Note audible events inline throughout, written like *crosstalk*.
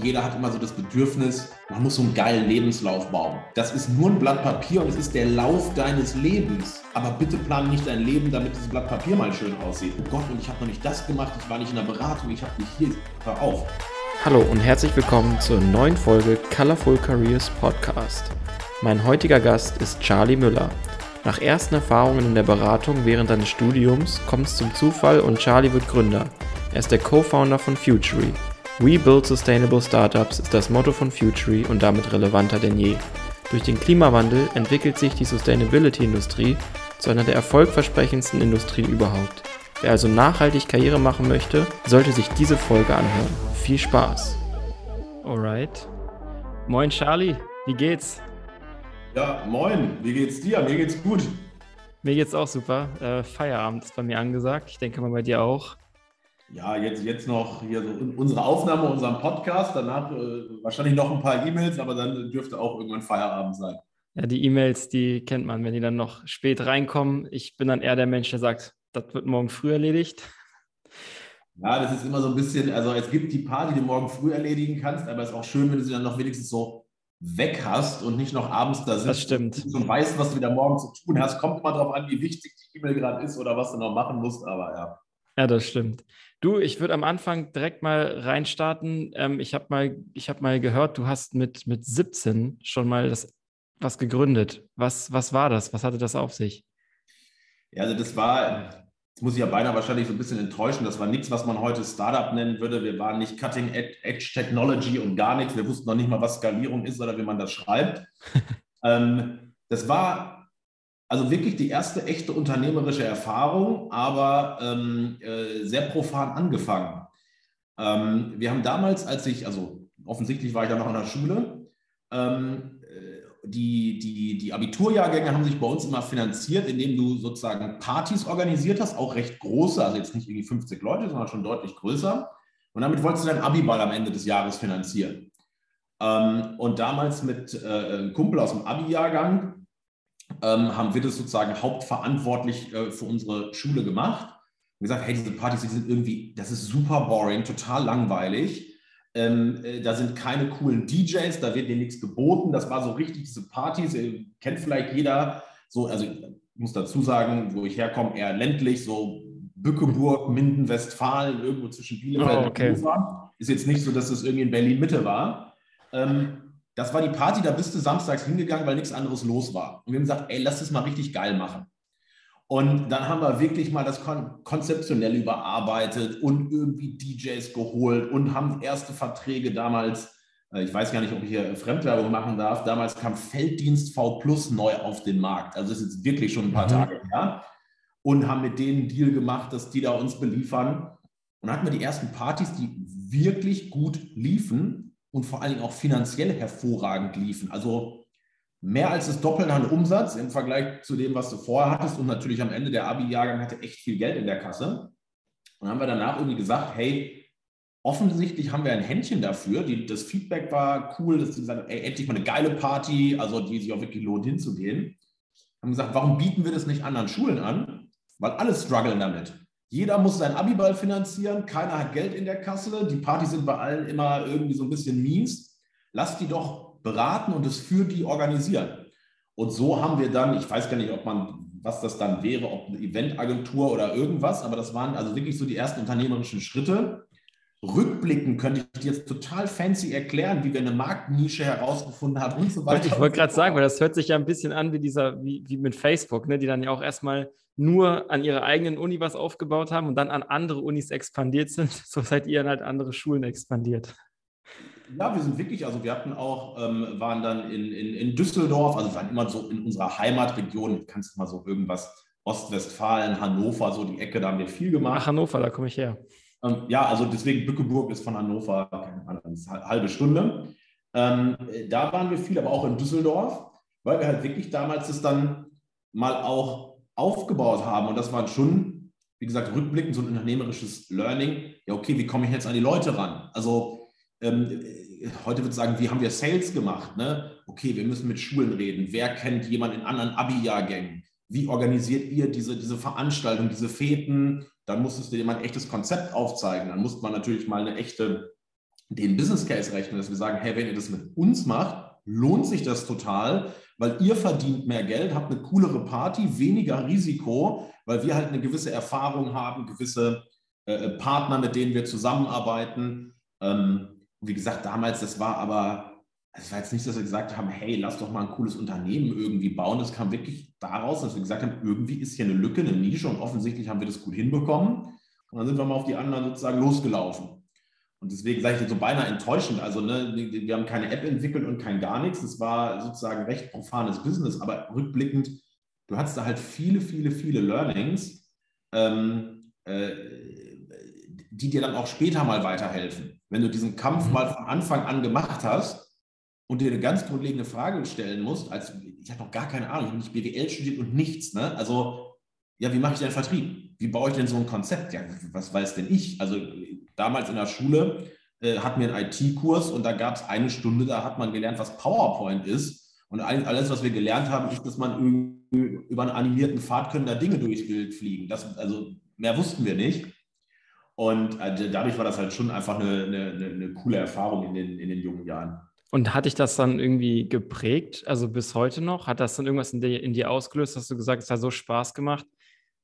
Jeder hat immer so das Bedürfnis, man muss so einen geilen Lebenslauf bauen. Das ist nur ein Blatt Papier und es ist der Lauf deines Lebens. Aber bitte plan nicht dein Leben, damit dieses Blatt Papier mal schön aussieht. Oh Gott, und ich habe noch nicht das gemacht, ich war nicht in der Beratung, ich habe nicht hier. Hör auf. Hallo und herzlich willkommen zur neuen Folge Colorful Careers Podcast. Mein heutiger Gast ist Charlie Müller. Nach ersten Erfahrungen in der Beratung während seines Studiums kommt es zum Zufall und Charlie wird Gründer. Er ist der Co-Founder von Futury. We Build Sustainable Startups ist das Motto von Futury und damit relevanter denn je. Durch den Klimawandel entwickelt sich die Sustainability-Industrie zu einer der erfolgversprechendsten Industrien überhaupt. Wer also nachhaltig Karriere machen möchte, sollte sich diese Folge anhören. Viel Spaß! Alright. Moin Charlie, wie geht's? Ja, moin, wie geht's dir? Mir geht's gut. Mir geht's auch super. Äh, Feierabend ist bei mir angesagt. Ich denke mal bei dir auch. Ja, jetzt, jetzt noch hier so unsere Aufnahme, unseren Podcast, danach äh, wahrscheinlich noch ein paar E-Mails, aber dann dürfte auch irgendwann Feierabend sein. Ja, die E-Mails, die kennt man, wenn die dann noch spät reinkommen. Ich bin dann eher der Mensch, der sagt, das wird morgen früh erledigt. Ja, das ist immer so ein bisschen, also es gibt die Party, die du morgen früh erledigen kannst, aber es ist auch schön, wenn du sie dann noch wenigstens so weg hast und nicht noch abends da sitzt das stimmt. und weißt, was du wieder morgen zu tun hast. Kommt mal drauf an, wie wichtig die E-Mail gerade ist oder was du noch machen musst, aber ja. Ja, das stimmt. Du, ich würde am Anfang direkt mal reinstarten. Ähm, ich habe mal, hab mal gehört, du hast mit, mit 17 schon mal das, was gegründet. Was, was war das? Was hatte das auf sich? Ja, also das war, das muss ich ja beinahe wahrscheinlich so ein bisschen enttäuschen. Das war nichts, was man heute Startup nennen würde. Wir waren nicht Cutting Edge Technology und gar nichts. Wir wussten noch nicht mal, was Skalierung ist oder wie man das schreibt. *laughs* ähm, das war also wirklich die erste echte unternehmerische Erfahrung, aber ähm, äh, sehr profan angefangen. Ähm, wir haben damals, als ich, also offensichtlich war ich da noch in der Schule, ähm, äh, die, die, die Abiturjahrgänge haben sich bei uns immer finanziert, indem du sozusagen Partys organisiert hast, auch recht große, also jetzt nicht irgendwie 50 Leute, sondern schon deutlich größer. Und damit wolltest du deinen Abiball am Ende des Jahres finanzieren. Ähm, und damals mit äh, einem Kumpel aus dem Abi-Jahrgang ähm, haben wir das sozusagen hauptverantwortlich äh, für unsere Schule gemacht. Und gesagt, hey, diese Partys, die sind irgendwie, das ist super boring, total langweilig. Ähm, äh, da sind keine coolen DJs, da wird dir nichts geboten. Das war so richtig diese Partys, äh, kennt vielleicht jeder. So, also ich muss dazu sagen, wo ich herkomme, eher ländlich, so Bückeburg, Minden, Westfalen, irgendwo zwischen Bielefeld oh, okay. und Hannover. Ist jetzt nicht so, dass es irgendwie in Berlin Mitte war. Ähm, das war die Party, da bist du samstags hingegangen, weil nichts anderes los war. Und wir haben gesagt, ey, lass es mal richtig geil machen. Und dann haben wir wirklich mal das kon konzeptionell überarbeitet und irgendwie DJs geholt und haben erste Verträge damals, äh, ich weiß gar nicht, ob ich hier Fremdwerbung machen darf, damals kam Felddienst V Plus neu auf den Markt. Also das ist jetzt wirklich schon ein paar mhm. Tage her. Und haben mit denen einen Deal gemacht, dass die da uns beliefern. Und dann hatten wir die ersten Partys, die wirklich gut liefen und vor allen Dingen auch finanziell hervorragend liefen. Also mehr als das Doppelte an Umsatz im Vergleich zu dem, was du vorher hattest. Und natürlich am Ende der Abi-Jahrgang hatte echt viel Geld in der Kasse. Und dann haben wir danach irgendwie gesagt, hey, offensichtlich haben wir ein Händchen dafür. Die, das Feedback war cool, dass sie gesagt haben, ey, endlich mal eine geile Party, also die sich auch wirklich lohnt hinzugehen. Haben gesagt, warum bieten wir das nicht anderen Schulen an? Weil alle strugglen damit. Jeder muss seinen Abiball finanzieren, keiner hat Geld in der Kasse, die Partys sind bei allen immer irgendwie so ein bisschen mies. Lass die doch beraten und es für die organisieren. Und so haben wir dann, ich weiß gar nicht, ob man, was das dann wäre, ob eine Eventagentur oder irgendwas, aber das waren also wirklich so die ersten unternehmerischen Schritte. Rückblicken könnte ich dir jetzt total fancy erklären, wie wir eine Marktnische herausgefunden haben und so weiter. Ich wollte gerade sagen, weil das hört sich ja ein bisschen an wie dieser, wie, wie mit Facebook, ne, die dann ja auch erstmal nur an ihrer eigenen Uni was aufgebaut haben und dann an andere Unis expandiert sind. *laughs* So seid ihr dann halt andere Schulen expandiert. Ja, wir sind wirklich, also wir hatten auch, ähm, waren dann in, in, in Düsseldorf, also waren immer so in unserer Heimatregion, kannst du mal so irgendwas, Ostwestfalen, Hannover, so die Ecke, da haben wir viel gemacht. Ach, Hannover, da komme ich her. Ähm, ja, also deswegen Bückeburg ist von Hannover eine halbe Stunde. Ähm, da waren wir viel, aber auch in Düsseldorf, weil wir halt wirklich damals das dann mal auch aufgebaut haben. Und das war schon, wie gesagt, rückblickend so ein unternehmerisches Learning. Ja, okay, wie komme ich jetzt an die Leute ran? Also ähm, heute würde ich sagen, wie haben wir Sales gemacht? Ne? Okay, wir müssen mit Schulen reden. Wer kennt jemanden in anderen Abi-Jahrgängen? Wie organisiert ihr diese, diese Veranstaltung, diese Feten? Dann musstest du dir mal ein echtes Konzept aufzeigen. Dann musste man natürlich mal eine echte den Business Case rechnen, dass wir sagen, hey, wenn ihr das mit uns macht, lohnt sich das total, weil ihr verdient mehr Geld, habt eine coolere Party, weniger Risiko, weil wir halt eine gewisse Erfahrung haben, gewisse äh, Partner, mit denen wir zusammenarbeiten. Ähm, wie gesagt, damals, das war aber, es war jetzt nicht, dass wir gesagt haben, hey, lass doch mal ein cooles Unternehmen irgendwie bauen. Das kam wirklich daraus, dass wir gesagt haben, irgendwie ist hier eine Lücke, eine Nische und offensichtlich haben wir das gut hinbekommen. Und dann sind wir mal auf die anderen sozusagen losgelaufen. Und deswegen sage ich dir so beinahe enttäuschend. Also, ne, wir haben keine App entwickelt und kein gar nichts. Es war sozusagen recht profanes Business, aber rückblickend, du hattest da halt viele, viele, viele Learnings, ähm, äh, die dir dann auch später mal weiterhelfen. Wenn du diesen Kampf mhm. mal von Anfang an gemacht hast und dir eine ganz grundlegende Frage stellen musst, als ich habe noch gar keine Ahnung, ich habe nicht BWL studiert und nichts. Ne? Also, ja, wie mache ich denn Vertrieb? Wie baue ich denn so ein Konzept? Ja, was weiß denn ich? Also, damals in der Schule äh, hatten wir einen IT-Kurs und da gab es eine Stunde, da hat man gelernt, was PowerPoint ist. Und alles, was wir gelernt haben, ist, dass man über einen animierten Pfad können da Dinge durchs Bild fliegen. Das, also mehr wussten wir nicht. Und äh, dadurch war das halt schon einfach eine, eine, eine coole Erfahrung in den, in den jungen Jahren. Und hat dich das dann irgendwie geprägt, also bis heute noch? Hat das dann irgendwas in dir, in dir ausgelöst, dass du gesagt hast, es hat so Spaß gemacht,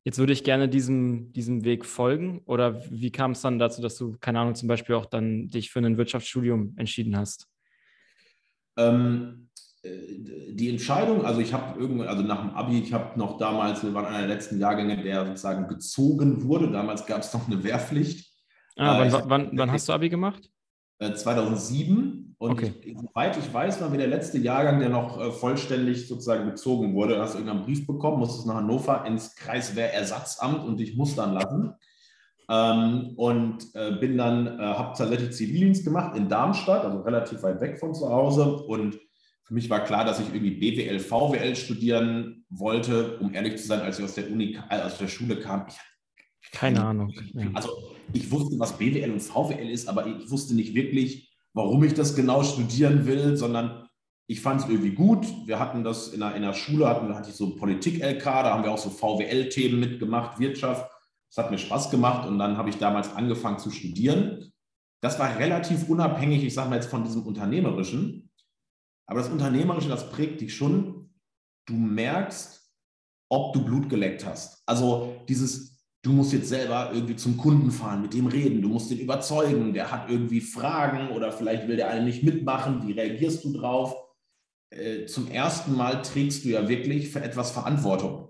jetzt würde ich gerne diesem, diesem Weg folgen? Oder wie kam es dann dazu, dass du, keine Ahnung, zum Beispiel auch dann dich für ein Wirtschaftsstudium entschieden hast? Ähm, äh, die Entscheidung, also ich habe irgendwann, also nach dem Abi, ich habe noch damals, wir waren einer der letzten Jahrgänge, der sozusagen gezogen wurde. Damals gab es noch eine Wehrpflicht. Ah, wann, äh, wann, wann hast du Abi gemacht? 2007 äh, und okay. ich, soweit ich weiß, war wir der letzte Jahrgang, der noch äh, vollständig sozusagen bezogen wurde. Du hast irgendeinen Brief bekommen, musstest nach Hannover ins Kreiswehrersatzamt und dich mustern lassen. Ähm, und äh, bin dann, äh, habe tatsächlich Zivildienst gemacht in Darmstadt, also relativ weit weg von zu Hause. Und für mich war klar, dass ich irgendwie BWL, VWL studieren wollte. Um ehrlich zu sein, als ich aus der Uni, äh, aus der Schule kam, ich keine Ahnung. Also ich wusste, was BWL und VWL ist, aber ich wusste nicht wirklich, warum ich das genau studieren will, sondern ich fand es irgendwie gut. Wir hatten das in der, in der Schule, hatten, hatte ich so Politik-LK, da haben wir auch so VWL-Themen mitgemacht, Wirtschaft. Das hat mir Spaß gemacht und dann habe ich damals angefangen zu studieren. Das war relativ unabhängig, ich sage mal jetzt von diesem Unternehmerischen. Aber das Unternehmerische, das prägt dich schon. Du merkst, ob du Blut geleckt hast. Also dieses du musst jetzt selber irgendwie zum Kunden fahren, mit dem reden, du musst den überzeugen, der hat irgendwie Fragen oder vielleicht will der eine nicht mitmachen, wie reagierst du drauf? Äh, zum ersten Mal trägst du ja wirklich für etwas Verantwortung.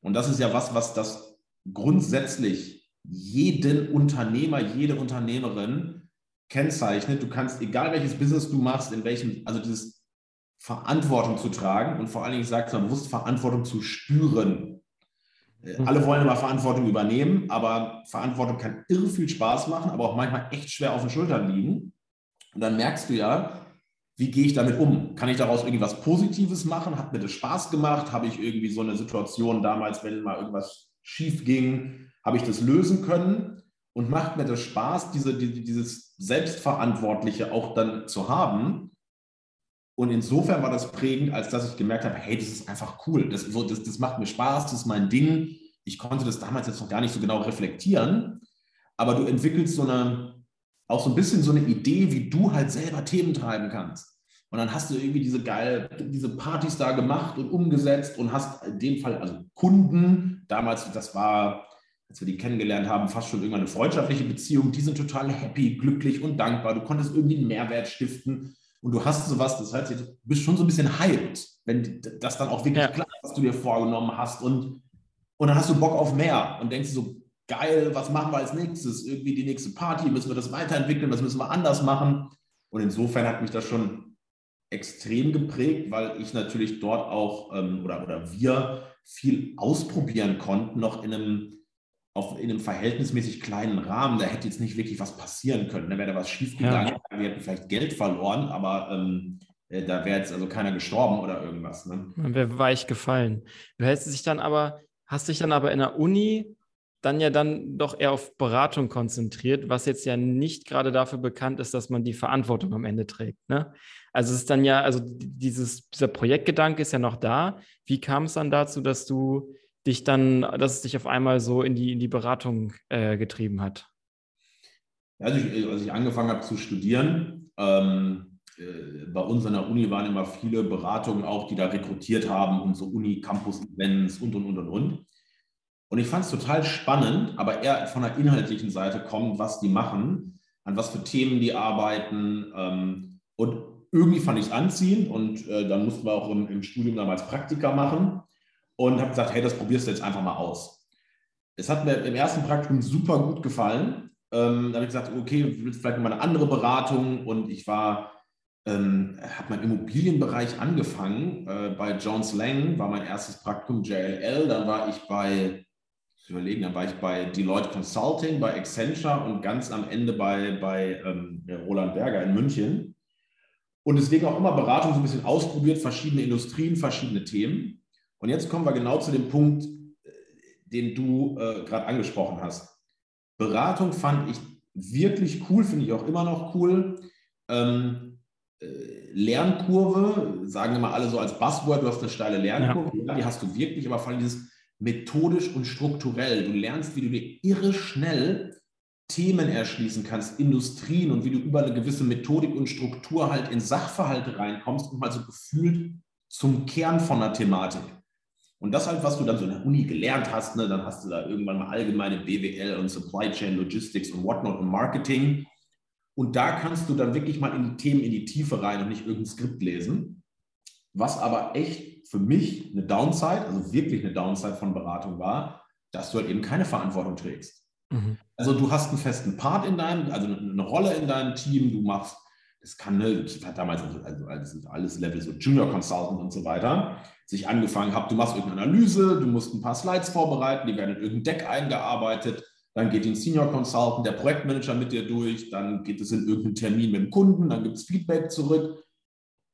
Und das ist ja was, was das grundsätzlich jeden Unternehmer, jede Unternehmerin kennzeichnet. Du kannst, egal welches Business du machst, in welchem, also dieses Verantwortung zu tragen und vor allen Dingen, ich sage es mal bewusst, Verantwortung zu spüren. Äh, alle wollen immer Verantwortung übernehmen, aber Verantwortung kann irre viel Spaß machen, aber auch manchmal echt schwer auf den Schultern liegen. Und dann merkst du ja, wie gehe ich damit um? Kann ich daraus irgendwie was Positives machen? Hat mir das Spaß gemacht? Habe ich irgendwie so eine Situation damals, wenn mal irgendwas schief ging, habe ich das lösen können? Und macht mir das Spaß, diese, die, dieses Selbstverantwortliche auch dann zu haben? Und insofern war das prägend, als dass ich gemerkt habe, hey, das ist einfach cool, das, das, das macht mir Spaß, das ist mein Ding. Ich konnte das damals jetzt noch gar nicht so genau reflektieren, aber du entwickelst so eine, auch so ein bisschen so eine Idee, wie du halt selber Themen treiben kannst. Und dann hast du irgendwie diese geil, diese Partys da gemacht und umgesetzt und hast in dem Fall also Kunden, damals, das war, als wir die kennengelernt haben, fast schon irgendwann eine freundschaftliche Beziehung, die sind total happy, glücklich und dankbar. Du konntest irgendwie einen Mehrwert stiften und du hast sowas, das heißt, du bist schon so ein bisschen hyped, wenn das dann auch wirklich ja. klar ist, was du dir vorgenommen hast und, und dann hast du Bock auf mehr und denkst so, geil, was machen wir als nächstes? Irgendwie die nächste Party, müssen wir das weiterentwickeln, was müssen wir anders machen? Und insofern hat mich das schon extrem geprägt, weil ich natürlich dort auch ähm, oder, oder wir viel ausprobieren konnten, noch in einem auf, in einem verhältnismäßig kleinen Rahmen, da hätte jetzt nicht wirklich was passieren können. Da wäre da was schiefgegangen, ja. wir hätten vielleicht Geld verloren, aber ähm, äh, da wäre jetzt also keiner gestorben oder irgendwas. Ne? Man wäre weich gefallen. Du hältst dich dann aber, hast dich dann aber in der Uni dann ja dann doch eher auf Beratung konzentriert, was jetzt ja nicht gerade dafür bekannt ist, dass man die Verantwortung am Ende trägt. Ne? Also es ist dann ja, also dieses, dieser Projektgedanke ist ja noch da. Wie kam es dann dazu, dass du dich dann, dass es dich auf einmal so in die, in die Beratung äh, getrieben hat? Als ich, als ich angefangen habe zu studieren, ähm, äh, bei uns an der Uni waren immer viele Beratungen auch, die da rekrutiert haben und so Uni-Campus-Events und, und, und, und, und. Und ich fand es total spannend, aber eher von der inhaltlichen Seite kommt, was die machen, an was für Themen die arbeiten. Ähm, und irgendwie fand ich es anziehend und äh, dann mussten wir auch im, im Studium damals Praktika machen und habe gesagt, hey, das probierst du jetzt einfach mal aus. Es hat mir im ersten Praktikum super gut gefallen. Ähm, da habe ich gesagt, okay, vielleicht mal eine andere Beratung und ich war, ähm, habe meinen Immobilienbereich angefangen. Äh, bei Jones Lang war mein erstes Praktikum JLL, dann war ich bei überlegen, dann war ich bei Deloitte Consulting, bei Accenture und ganz am Ende bei, bei ähm, Roland Berger in München. Und deswegen auch immer Beratung so ein bisschen ausprobiert, verschiedene Industrien, verschiedene Themen. Und jetzt kommen wir genau zu dem Punkt, äh, den du äh, gerade angesprochen hast. Beratung fand ich wirklich cool, finde ich auch immer noch cool. Ähm, äh, Lernkurve, sagen wir mal alle so als Buzzword, du hast eine steile Lernkurve, ja. die hast du wirklich, aber vor allem dieses methodisch und strukturell. Du lernst, wie du dir irre schnell Themen erschließen kannst, Industrien und wie du über eine gewisse Methodik und Struktur halt in Sachverhalte reinkommst und mal so gefühlt zum Kern von der Thematik. Und das halt, was du dann so in der Uni gelernt hast, ne, dann hast du da irgendwann mal allgemeine BWL und Supply Chain Logistics und Whatnot und Marketing. Und da kannst du dann wirklich mal in die Themen in die Tiefe rein und nicht irgendein Skript lesen. Was aber echt für mich eine Downside, also wirklich eine Downside von Beratung war, dass du halt eben keine Verantwortung trägst. Mhm. Also du hast einen festen Part in deinem, also eine Rolle in deinem Team, du machst, das kann, ne, ich hatte damals also, also alles, alles Level, so Junior Consultant und so weiter, sich angefangen habe, du machst irgendeine Analyse, du musst ein paar Slides vorbereiten, die werden in irgendein Deck eingearbeitet, dann geht den Senior Consultant, der Projektmanager mit dir durch, dann geht es in irgendeinen Termin mit dem Kunden, dann gibt es Feedback zurück.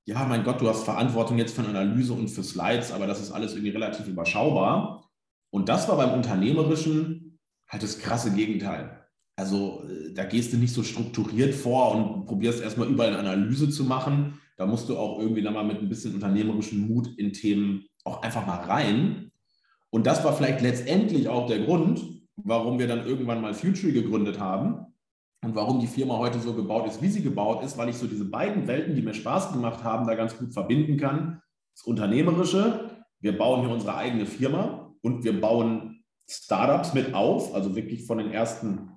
Ja, mein Gott, du hast Verantwortung jetzt für eine Analyse und für Slides, aber das ist alles irgendwie relativ überschaubar. Und das war beim Unternehmerischen halt das krasse Gegenteil. Also äh, da gehst du nicht so strukturiert vor und probierst erstmal überall eine Analyse zu machen. Da musst du auch irgendwie dann mal mit ein bisschen unternehmerischem Mut in Themen auch einfach mal rein. Und das war vielleicht letztendlich auch der Grund, warum wir dann irgendwann mal Future gegründet haben und warum die Firma heute so gebaut ist, wie sie gebaut ist, weil ich so diese beiden Welten, die mir Spaß gemacht haben, da ganz gut verbinden kann. Das Unternehmerische, wir bauen hier unsere eigene Firma und wir bauen Startups mit auf, also wirklich von den ersten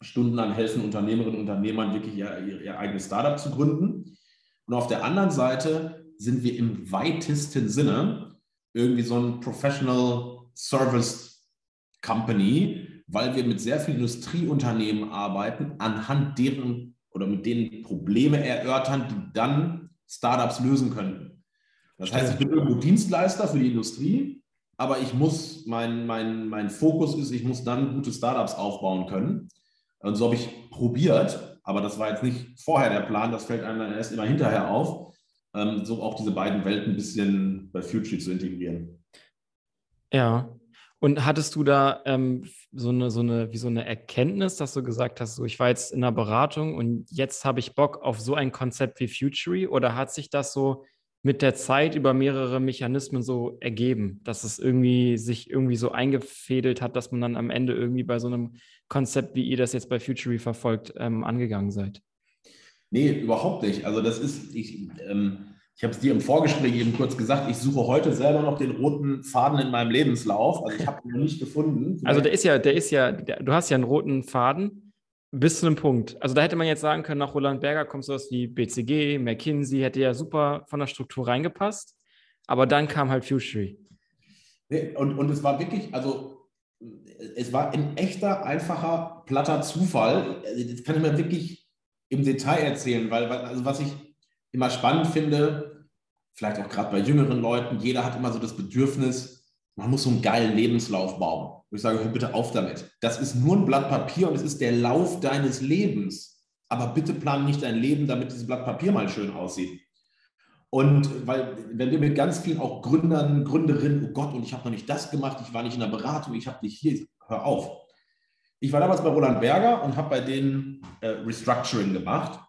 Stunden an helfen Unternehmerinnen und Unternehmern wirklich ihr, ihr, ihr eigenes Startup zu gründen. Und auf der anderen Seite sind wir im weitesten Sinne irgendwie so ein Professional Service Company, weil wir mit sehr vielen Industrieunternehmen arbeiten, anhand deren oder mit denen Probleme erörtern, die dann Startups lösen könnten. Das heißt, ich bin irgendwo Dienstleister für die Industrie, aber ich muss, mein, mein, mein Fokus ist, ich muss dann gute Startups aufbauen können. Und so habe ich probiert, aber das war jetzt nicht vorher der Plan, das fällt einem dann erst immer hinterher auf, ähm, so auch diese beiden Welten ein bisschen bei Future zu integrieren. Ja, und hattest du da ähm, so eine, so eine, wie so eine Erkenntnis, dass du gesagt hast, so ich war jetzt in der Beratung und jetzt habe ich Bock auf so ein Konzept wie Futury oder hat sich das so mit der Zeit über mehrere Mechanismen so ergeben, dass es irgendwie sich irgendwie so eingefädelt hat, dass man dann am Ende irgendwie bei so einem Konzept, wie ihr das jetzt bei Futury verfolgt, ähm, angegangen seid? Nee, überhaupt nicht. Also das ist, ich, ähm, ich habe es dir im Vorgespräch eben kurz gesagt, ich suche heute selber noch den roten Faden in meinem Lebenslauf. Also ich habe ihn noch nicht gefunden. Also der ist ja, der ist ja, der, du hast ja einen roten Faden bis zu einem Punkt. Also da hätte man jetzt sagen können, nach Roland Berger kommt sowas wie BCG, McKinsey, hätte ja super von der Struktur reingepasst. Aber dann kam halt Futury. Nee, und, und es war wirklich, also es war ein echter, einfacher, platter Zufall. Das kann ich mir wirklich im Detail erzählen, weil, also was ich immer spannend finde, vielleicht auch gerade bei jüngeren Leuten, jeder hat immer so das Bedürfnis, man muss so einen geilen Lebenslauf bauen. Und ich sage, hör bitte auf damit. Das ist nur ein Blatt Papier und es ist der Lauf deines Lebens. Aber bitte plan nicht dein Leben, damit dieses Blatt Papier mal schön aussieht. Und weil, wenn wir mit ganz vielen auch Gründern, Gründerinnen, oh Gott, und ich habe noch nicht das gemacht, ich war nicht in der Beratung, ich habe nicht hier, hör auf. Ich war damals bei Roland Berger und habe bei denen äh, Restructuring gemacht.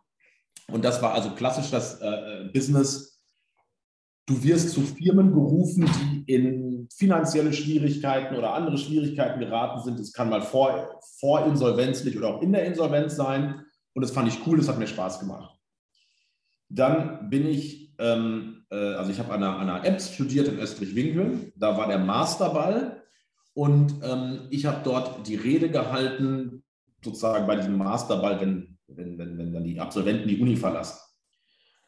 Und das war also klassisch das äh, äh, Business. Du wirst zu Firmen gerufen, die in in finanzielle Schwierigkeiten oder andere Schwierigkeiten geraten sind. Es kann mal vor, vorinsolvenzlich oder auch in der Insolvenz sein. Und das fand ich cool, das hat mir Spaß gemacht. Dann bin ich, ähm, äh, also ich habe an einer, an einer Apps studiert in Österreich-Winkel. Da war der Masterball. Und ähm, ich habe dort die Rede gehalten, sozusagen bei diesem Masterball, wenn, wenn, wenn, wenn dann die Absolventen die Uni verlassen.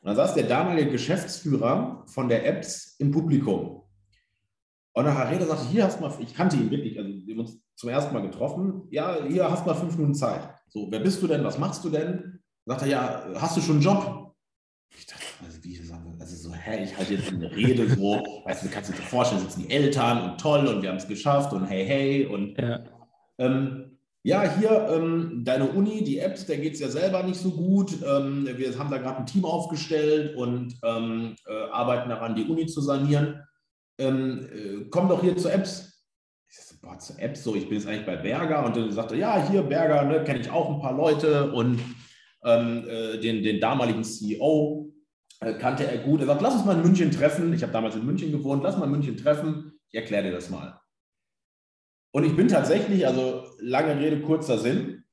Und dann saß der damalige Geschäftsführer von der Apps im Publikum. Und der Rede sagte, hier hast du mal, ich kannte ihn wirklich, also wir haben uns zum ersten Mal getroffen, ja, hier hast du mal fünf Minuten Zeit. So, wer bist du denn, was machst du denn? Sagt er, ja, hast du schon einen Job? Ich dachte, also wie hä, ich halte jetzt eine Rede so, weißt du, kannst du dir vorstellen, sitzen die Eltern und toll und wir haben es geschafft und hey, hey und ja. ähm, ja, hier ähm, deine Uni, die Apps, der geht es ja selber nicht so gut. Ähm, wir haben da gerade ein Team aufgestellt und ähm, äh, arbeiten daran, die Uni zu sanieren. Ähm, äh, komm doch hier zu Apps. Ich so, boah, zu Apps, so, ich bin jetzt eigentlich bei Berger und dann sagte, ja, hier Berger, ne, kenne ich auch ein paar Leute und ähm, äh, den, den damaligen CEO kannte er gut. Er sagt, lass uns mal in München treffen. Ich habe damals in München gewohnt, lass mal in München treffen. Ich erkläre dir das mal. Und ich bin tatsächlich, also lange Rede, kurzer Sinn,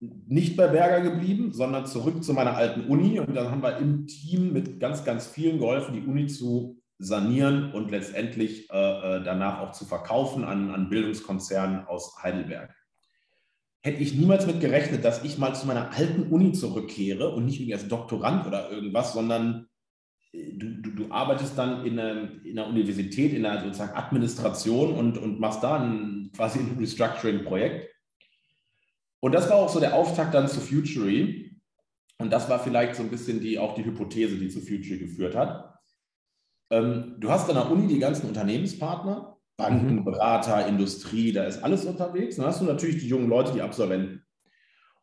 nicht bei Berger geblieben, sondern zurück zu meiner alten Uni. Und dann haben wir im Team mit ganz, ganz vielen geholfen, die Uni zu sanieren und letztendlich äh, äh, danach auch zu verkaufen an, an Bildungskonzernen aus Heidelberg. Hätte ich niemals mit gerechnet, dass ich mal zu meiner alten Uni zurückkehre und nicht irgendwie als Doktorand oder irgendwas, sondern du, du, du, arbeitest dann in einer, in einer, Universität, in einer sozusagen Administration und, und machst da ein, quasi ein Restructuring-Projekt. Und das war auch so der Auftakt dann zu Futury. Und das war vielleicht so ein bisschen die, auch die Hypothese, die zu Futury geführt hat. Ähm, du hast an der Uni die ganzen Unternehmenspartner, Banken, mhm. Berater, Industrie, da ist alles unterwegs. Dann hast du natürlich die jungen Leute, die Absolventen.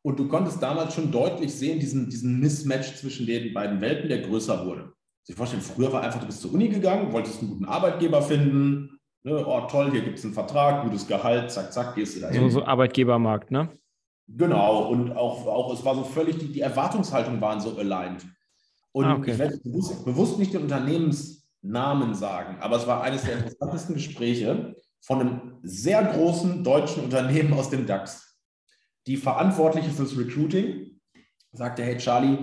Und du konntest damals schon deutlich sehen, diesen, diesen Mismatch zwischen den beiden Welten, der größer wurde sich vorstellen, früher war einfach, du bist zur Uni gegangen, wolltest einen guten Arbeitgeber finden, ne, oh toll, hier gibt es einen Vertrag, gutes Gehalt, zack, zack, gehst du da hin. So, so Arbeitgebermarkt, ne? Genau, und auch, auch es war so völlig, die, die Erwartungshaltungen waren so aligned. Und ah, okay. ich werde bewusst, bewusst nicht den Unternehmensnamen sagen, aber es war eines der interessantesten Gespräche von einem sehr großen deutschen Unternehmen aus dem DAX. Die Verantwortliche fürs Recruiting sagte, hey Charlie,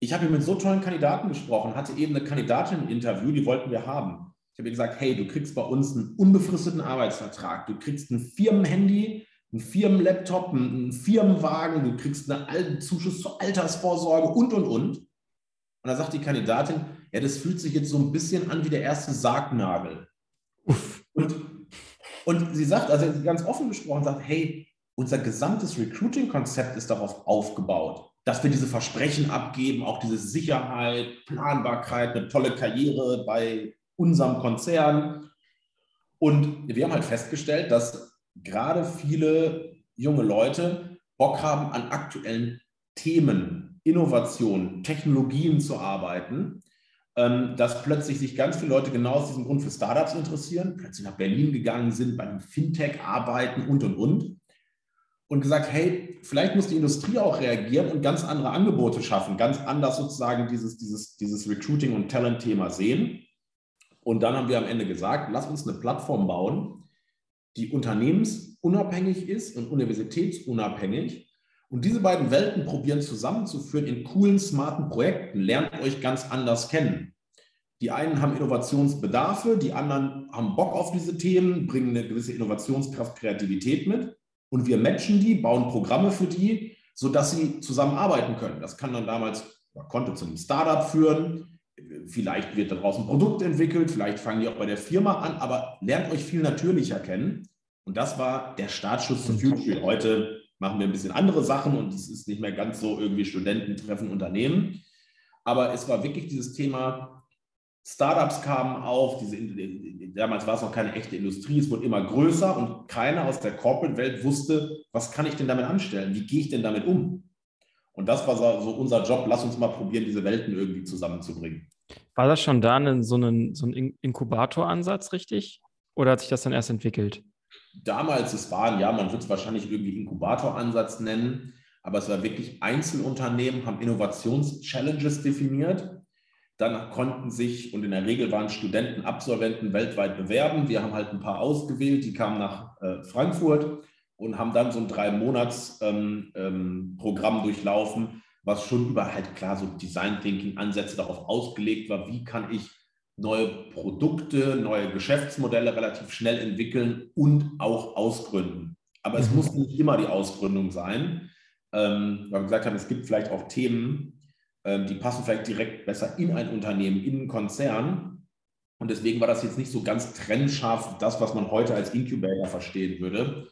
ich habe hier mit so tollen Kandidaten gesprochen, hatte eben eine Kandidatin im Interview, die wollten wir haben. Ich habe ihr gesagt, hey, du kriegst bei uns einen unbefristeten Arbeitsvertrag, du kriegst ein Firmenhandy, einen Firmenlaptop, einen Firmenwagen, du kriegst einen Zuschuss zur Altersvorsorge und, und, und. Und da sagt die Kandidatin, ja, das fühlt sich jetzt so ein bisschen an wie der erste Sargnagel. Uff. Und, und sie sagt, also ganz offen gesprochen, sagt, hey, unser gesamtes Recruiting-Konzept ist darauf aufgebaut dass wir diese Versprechen abgeben, auch diese Sicherheit, Planbarkeit, eine tolle Karriere bei unserem Konzern. Und wir haben halt festgestellt, dass gerade viele junge Leute Bock haben, an aktuellen Themen, Innovationen, Technologien zu arbeiten, dass plötzlich sich ganz viele Leute genau aus diesem Grund für Startups interessieren, plötzlich nach Berlin gegangen sind, bei einem Fintech arbeiten und, und, und und gesagt, hey, vielleicht muss die Industrie auch reagieren und ganz andere Angebote schaffen, ganz anders sozusagen dieses, dieses, dieses Recruiting- und Talent-Thema sehen. Und dann haben wir am Ende gesagt, lass uns eine Plattform bauen, die unternehmensunabhängig ist und universitätsunabhängig. Und diese beiden Welten probieren zusammenzuführen in coolen, smarten Projekten. Lernt euch ganz anders kennen. Die einen haben Innovationsbedarfe, die anderen haben Bock auf diese Themen, bringen eine gewisse Innovationskraft, Kreativität mit und wir matchen die, bauen Programme für die, sodass sie zusammenarbeiten können. Das kann dann damals, konnte zu einem Startup führen, vielleicht wird daraus ein Produkt entwickelt, vielleicht fangen die auch bei der Firma an, aber lernt euch viel natürlicher kennen. Und das war der Startschuss zum Future. Heute machen wir ein bisschen andere Sachen und es ist nicht mehr ganz so irgendwie Studenten treffen Unternehmen. Aber es war wirklich dieses Thema, Startups kamen auf, diese, damals war es noch keine echte Industrie, es wurde immer größer und keiner aus der Corporate-Welt wusste, was kann ich denn damit anstellen, wie gehe ich denn damit um? Und das war so unser Job, lass uns mal probieren, diese Welten irgendwie zusammenzubringen. War das schon da so ein, so ein Inkubatoransatz, richtig? Oder hat sich das dann erst entwickelt? Damals, es war, ja, man wird es wahrscheinlich irgendwie Inkubatoransatz nennen, aber es war wirklich Einzelunternehmen, haben Innovations-Challenges definiert Dann konnten sich, und in der Regel waren Studenten, Absolventen weltweit bewerben. Wir haben halt ein paar ausgewählt, die kamen nach äh, Frankfurt und haben dann so ein Drei-Monats-Programm ähm, ähm, durchlaufen, was schon über halt klar so Design Thinking-Ansätze darauf ausgelegt war, wie kann ich neue Produkte, neue Geschäftsmodelle relativ schnell entwickeln und auch ausgründen. Aber es mhm. muss nicht immer die Ausgründung sein. Ähm, weil wir gesagt haben, es gibt vielleicht auch Themen, ähm, die passen vielleicht direkt besser in ein Unternehmen, in einen Konzern. Und deswegen war das jetzt nicht so ganz trennscharf, das, was man heute als Incubator verstehen würde.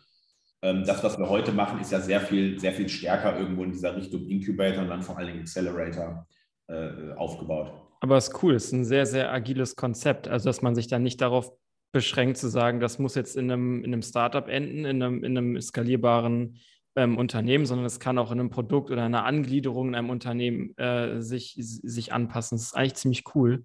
Ähm, das, was wir heute machen, ist ja sehr viel, sehr viel stärker irgendwo in dieser Richtung Incubator und dann vor allen Dingen Accelerator äh, aufgebaut. Aber es ist cool, es ist ein sehr, sehr agiles Konzept. Also, dass man sich dann nicht darauf beschränkt zu sagen, das muss jetzt in einem, in einem Startup enden, in einem, in einem skalierbaren ähm, Unternehmen, sondern es kann auch in einem Produkt oder einer Angliederung in einem Unternehmen äh, sich, sich anpassen. Das ist eigentlich ziemlich cool.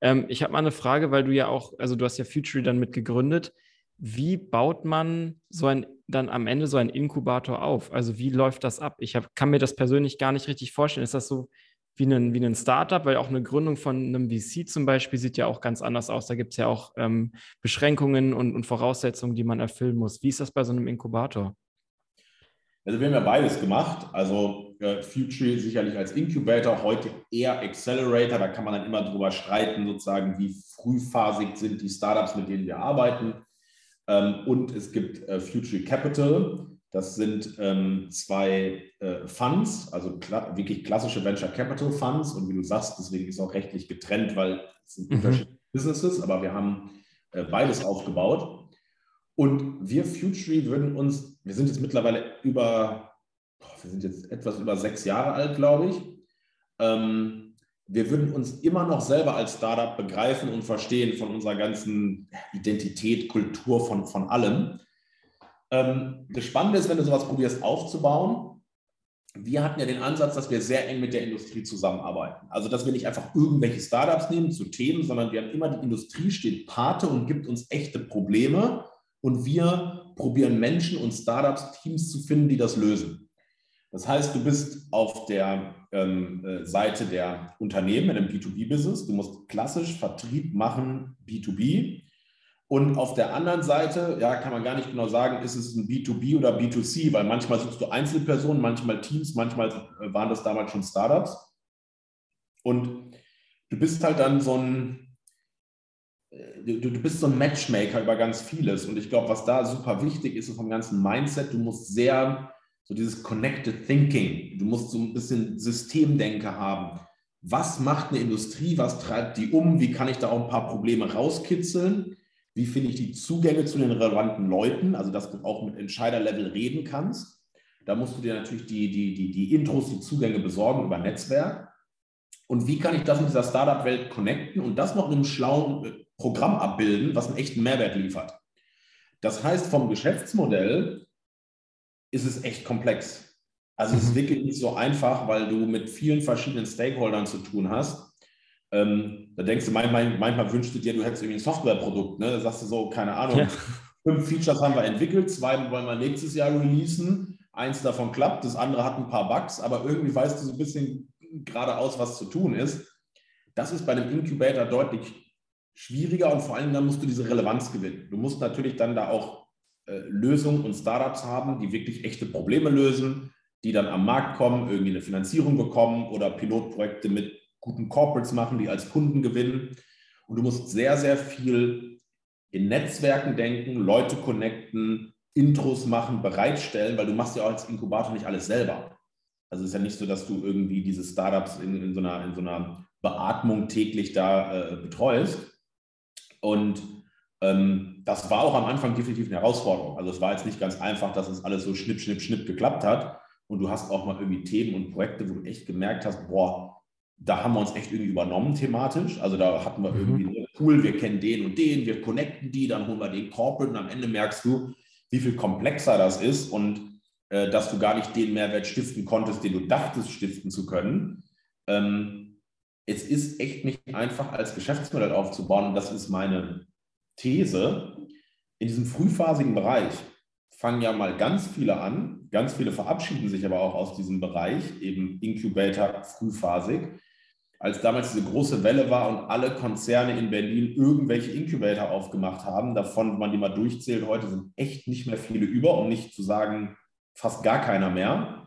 Ähm, ich habe mal eine Frage, weil du ja auch, also du hast ja Future dann mit gegründet. Wie baut man so ein dann am Ende so ein Inkubator auf? Also wie läuft das ab? Ich hab, kann mir das persönlich gar nicht richtig vorstellen. Ist das so wie ein, wie ein Startup? Weil auch eine Gründung von einem VC zum Beispiel sieht ja auch ganz anders aus. Da gibt es ja auch ähm, Beschränkungen und, und Voraussetzungen, die man erfüllen muss. Wie ist das bei so einem Inkubator? Also wir haben ja beides gemacht. Also äh, Future sicherlich als Incubator, heute eher Accelerator. Da kann man dann immer drüber streiten, sozusagen, wie frühphasig sind die Startups, mit denen wir arbeiten. Ähm, und es gibt äh, Future Capital. Das sind ähm, zwei äh, Funds, also kla wirklich klassische Venture Capital Funds. Und wie du sagst, deswegen ist es auch rechtlich getrennt, weil es sind mhm. unterschiedliche Businesses, aber wir haben äh, beides aufgebaut. Und wir Futury würden uns, wir sind jetzt mittlerweile über, wir sind jetzt etwas über sechs Jahre alt, glaube ich. Ähm, wir würden uns immer noch selber als Startup begreifen und verstehen von unserer ganzen Identität, Kultur, von, von allem. Ähm, das Spannende ist, wenn du sowas probierst aufzubauen, wir hatten ja den Ansatz, dass wir sehr eng mit der Industrie zusammenarbeiten. Also, dass wir nicht einfach irgendwelche Startups nehmen zu Themen, sondern wir haben immer die Industrie steht Pate und gibt uns echte Probleme und wir probieren Menschen und Startups, Teams zu finden, die das lösen. Das heißt, du bist auf der ähm, äh, Seite der Unternehmen in einem B2B-Business. Du musst klassisch Vertrieb machen, B2B. Und auf der anderen Seite, ja, kann man gar nicht genau sagen, ist es ein B2B oder B2C, weil manchmal suchst du Einzelpersonen, manchmal Teams, manchmal äh, waren das damals schon Startups. Und du bist halt dann so ein, du, du bist so ein Matchmaker über ganz vieles. Und ich glaube, was da super wichtig ist, ist vom ganzen Mindset, du musst sehr, so dieses Connected Thinking, du musst so ein bisschen Systemdenke haben. Was macht eine Industrie? Was treibt die um? Wie kann ich da auch ein paar Probleme rauskitzeln? Wie finde ich die Zugänge zu den relevanten Leuten? Also, dass du auch mit Entscheiderlevel reden kannst. Da musst du dir natürlich die, die, die, die Intros, die Zugänge besorgen über Netzwerk. Und wie kann ich das in dieser Startup-Welt connecten und das noch in einem schlauen Programm abbilden, was einen echten Mehrwert liefert. Das heißt, vom Geschäftsmodell ist es echt komplex. Also es ist mhm. wirklich nicht so einfach, weil du mit vielen verschiedenen Stakeholdern zu tun hast. Ähm, da denkst du, manchmal, manchmal wünschst du dir, du hättest irgendwie ein Softwareprodukt. Ne? Da sagst du so, keine Ahnung, ja. fünf Features haben wir entwickelt, zwei wollen wir nächstes Jahr releasen. Eins davon klappt, das andere hat ein paar Bugs, aber irgendwie weißt du so ein bisschen geradeaus, was zu tun ist. Das ist bei einem Incubator deutlich schwieriger und vor allem dann musst du diese Relevanz gewinnen. Du musst natürlich dann da auch äh, Lösungen und Startups haben, die wirklich echte Probleme lösen, die dann am Markt kommen, irgendwie eine Finanzierung bekommen oder Pilotprojekte mit guten Corporates machen, die als Kunden gewinnen. Und du musst sehr, sehr viel in Netzwerken denken, Leute connecten, Intros machen, bereitstellen, weil du machst ja auch als Inkubator nicht alles selber. Also es ist ja nicht so, dass du irgendwie diese Startups in, in, so, einer, in so einer Beatmung täglich da äh, betreust, und ähm, das war auch am Anfang definitiv eine Herausforderung. Also es war jetzt nicht ganz einfach, dass es alles so schnipp, schnipp, schnipp geklappt hat. Und du hast auch mal irgendwie Themen und Projekte, wo du echt gemerkt hast, boah, da haben wir uns echt irgendwie übernommen thematisch. Also da hatten wir mhm. irgendwie, cool, wir kennen den und den, wir connecten die, dann holen wir den Corporate und am Ende merkst du, wie viel komplexer das ist und äh, dass du gar nicht den Mehrwert stiften konntest, den du dachtest stiften zu können. Ähm, es ist echt nicht einfach als Geschäftsmodell aufzubauen. Und das ist meine These. In diesem frühphasigen Bereich fangen ja mal ganz viele an. Ganz viele verabschieden sich aber auch aus diesem Bereich, eben Incubator frühphasig. Als damals diese große Welle war und alle Konzerne in Berlin irgendwelche Incubator aufgemacht haben, davon, wenn man die mal durchzählt, heute sind echt nicht mehr viele über, um nicht zu sagen, fast gar keiner mehr.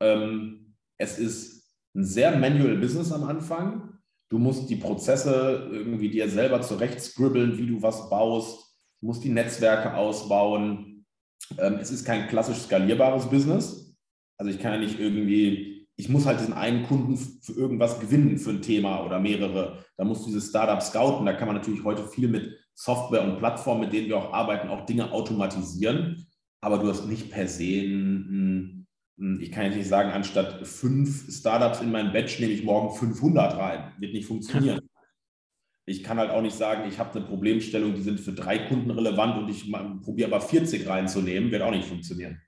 Ähm, es ist ein sehr manual Business am Anfang. Du musst die Prozesse irgendwie dir selber zurecht scribbeln, wie du was baust. Du musst die Netzwerke ausbauen. Ähm, es ist kein klassisch skalierbares Business. Also ich kann ja nicht irgendwie ich muss halt diesen einen Kunden für irgendwas gewinnen, für ein Thema oder mehrere. Da muss dieses Startup scouten. Da kann man natürlich heute viel mit Software und Plattformen, mit denen wir auch arbeiten, auch Dinge automatisieren. Aber du hast nicht per se ein, ein, ich kann jetzt nicht sagen, anstatt fünf Startups in mein Batch nehme ich morgen 500 rein. Wird nicht funktionieren. *laughs* Ich kann halt auch nicht sagen, ich habe eine Problemstellung, die sind für drei Kunden relevant und ich probiere aber 40 reinzunehmen, wird auch nicht funktionieren.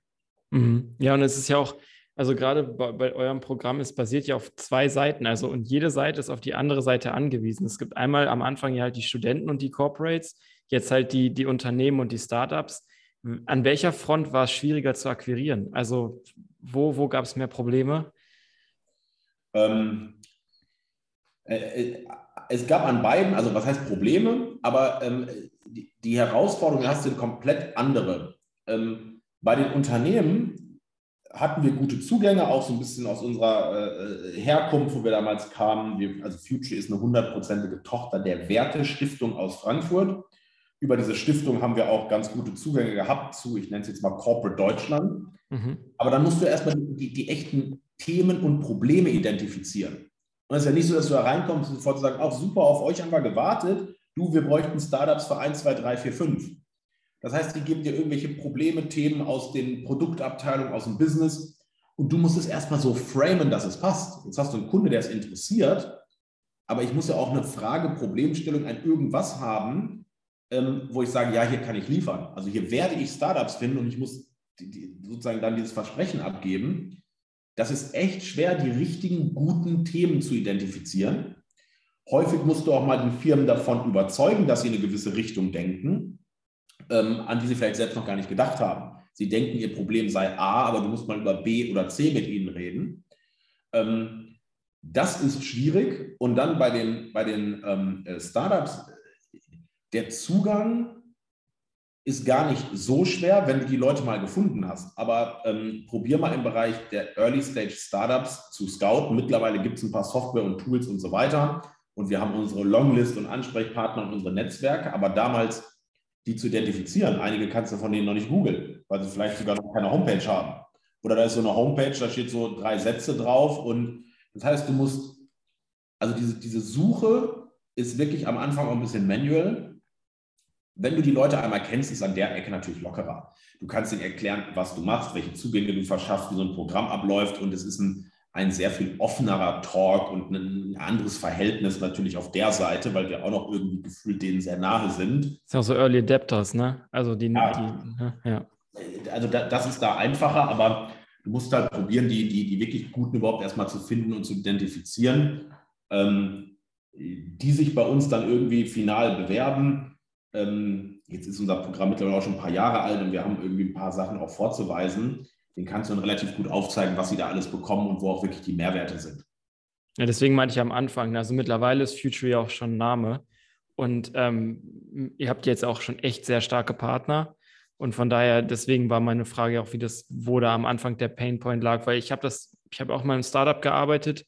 Mhm. Ja, und es ist ja auch, also gerade bei, bei, eurem Programm, es basiert ja auf zwei Seiten, also und jede Seite ist auf die andere Seite angewiesen. Es gibt einmal am Anfang ja halt die Studenten und die Corporates, jetzt halt die, die Unternehmen und die Startups. An welcher Front war es schwieriger zu akquirieren? Also wo, wo gab es mehr Probleme? Ähm, äh, äh, es gab an beiden, also was heißt Probleme, aber ähm, die, die Herausforderungen hast du komplett andere. Ähm, bei den Unternehmen hatten wir gute Zugänge, auch so ein bisschen aus unserer äh, Herkunft, wo wir damals kamen. Wir, also Future ist eine hundertprozentige Tochter der Werte-Stiftung aus Frankfurt. Über diese Stiftung haben wir auch ganz gute Zugänge gehabt zu, ich nenne es jetzt mal Corporate Deutschland. Mhm. Aber dann musst du erstmal die, die, echten Themen und Probleme identifizieren. Und es ist ja nicht so, dass du da reinkommst und sofort sagen, auch super, auf euch haben wir gewartet. Du, wir bräuchten Startups für 1, 2, 3, 4, 5. Das heißt, die geben dir irgendwelche Probleme, Themen aus den Produktabteilungen, aus dem Business und du musst es erstmal so framen, dass es passt. Jetzt hast du einen Kunde, der es interessiert, aber ich muss ja auch eine Frage, Problemstellung, ein irgendwas haben, ähm, wo ich sage, ja, hier kann ich liefern. Also hier werde ich Startups finden und ich muss die, die, sozusagen dann dieses Versprechen abgeben. Das ist echt schwer, die richtigen, guten Themen zu identifizieren. Häufig musst du auch mal die Firmen davon überzeugen, dass sie in eine gewisse Richtung denken ähm, an die sie vielleicht selbst noch gar nicht gedacht haben. Sie denken, ihr Problem sei A, aber du musst mal über B oder C mit ihnen reden. Ähm, das ist schwierig. Und dann bei den, bei den ähm, äh, Startups, der Zugang ist gar nicht so schwer, wenn du die Leute mal gefunden hast. Aber ähm, probier mal im Bereich der Early Stage Startups zu scouten. Mittlerweile gibt es ein paar Software und Tools und so weiter. Und wir haben unsere Longlist und Ansprechpartner und unsere Netzwerke. Aber damals die zu identifizieren. Einige kannst du von denen noch nicht googeln, weil sie vielleicht sogar noch keine Homepage haben. Oder da ist so eine Homepage, da steht so drei Sätze drauf und das heißt, du musst, also diese, diese Suche ist wirklich am Anfang auch ein bisschen manual. Wenn du die Leute einmal kennst, ist an der Ecke natürlich lockerer. Du kannst ihnen erklären, was du machst, welche Zugänge du verschaffst, wie so ein Programm abläuft und es ist ein ein sehr viel offenerer Talk und ein anderes Verhältnis natürlich auf der Seite, weil wir auch noch irgendwie gefühlt denen sehr nahe sind. Das ist auch so Early Adapters, ne? Also die, ja. Die, ne? ja. Also da, das ist da einfacher, aber du musst halt probieren, die, die, die wirklich Guten überhaupt erstmal zu finden und zu identifizieren, ähm, die sich bei uns dann irgendwie final bewerben. Ähm, jetzt ist unser Programm mittlerweile auch schon ein paar Jahre alt und wir haben irgendwie ein paar Sachen auch vorzuweisen den kannst du dann relativ gut aufzeigen, was sie da alles bekommen und wo auch wirklich die Mehrwerte sind. Ja, deswegen meinte ich am Anfang, also mittlerweile ist Future ja auch schon ein Name. Und ähm, ihr habt jetzt auch schon echt sehr starke Partner. Und von daher, deswegen war meine Frage auch, wie das, wo da am Anfang der Painpoint lag, weil ich habe das, ich habe auch mal im Startup gearbeitet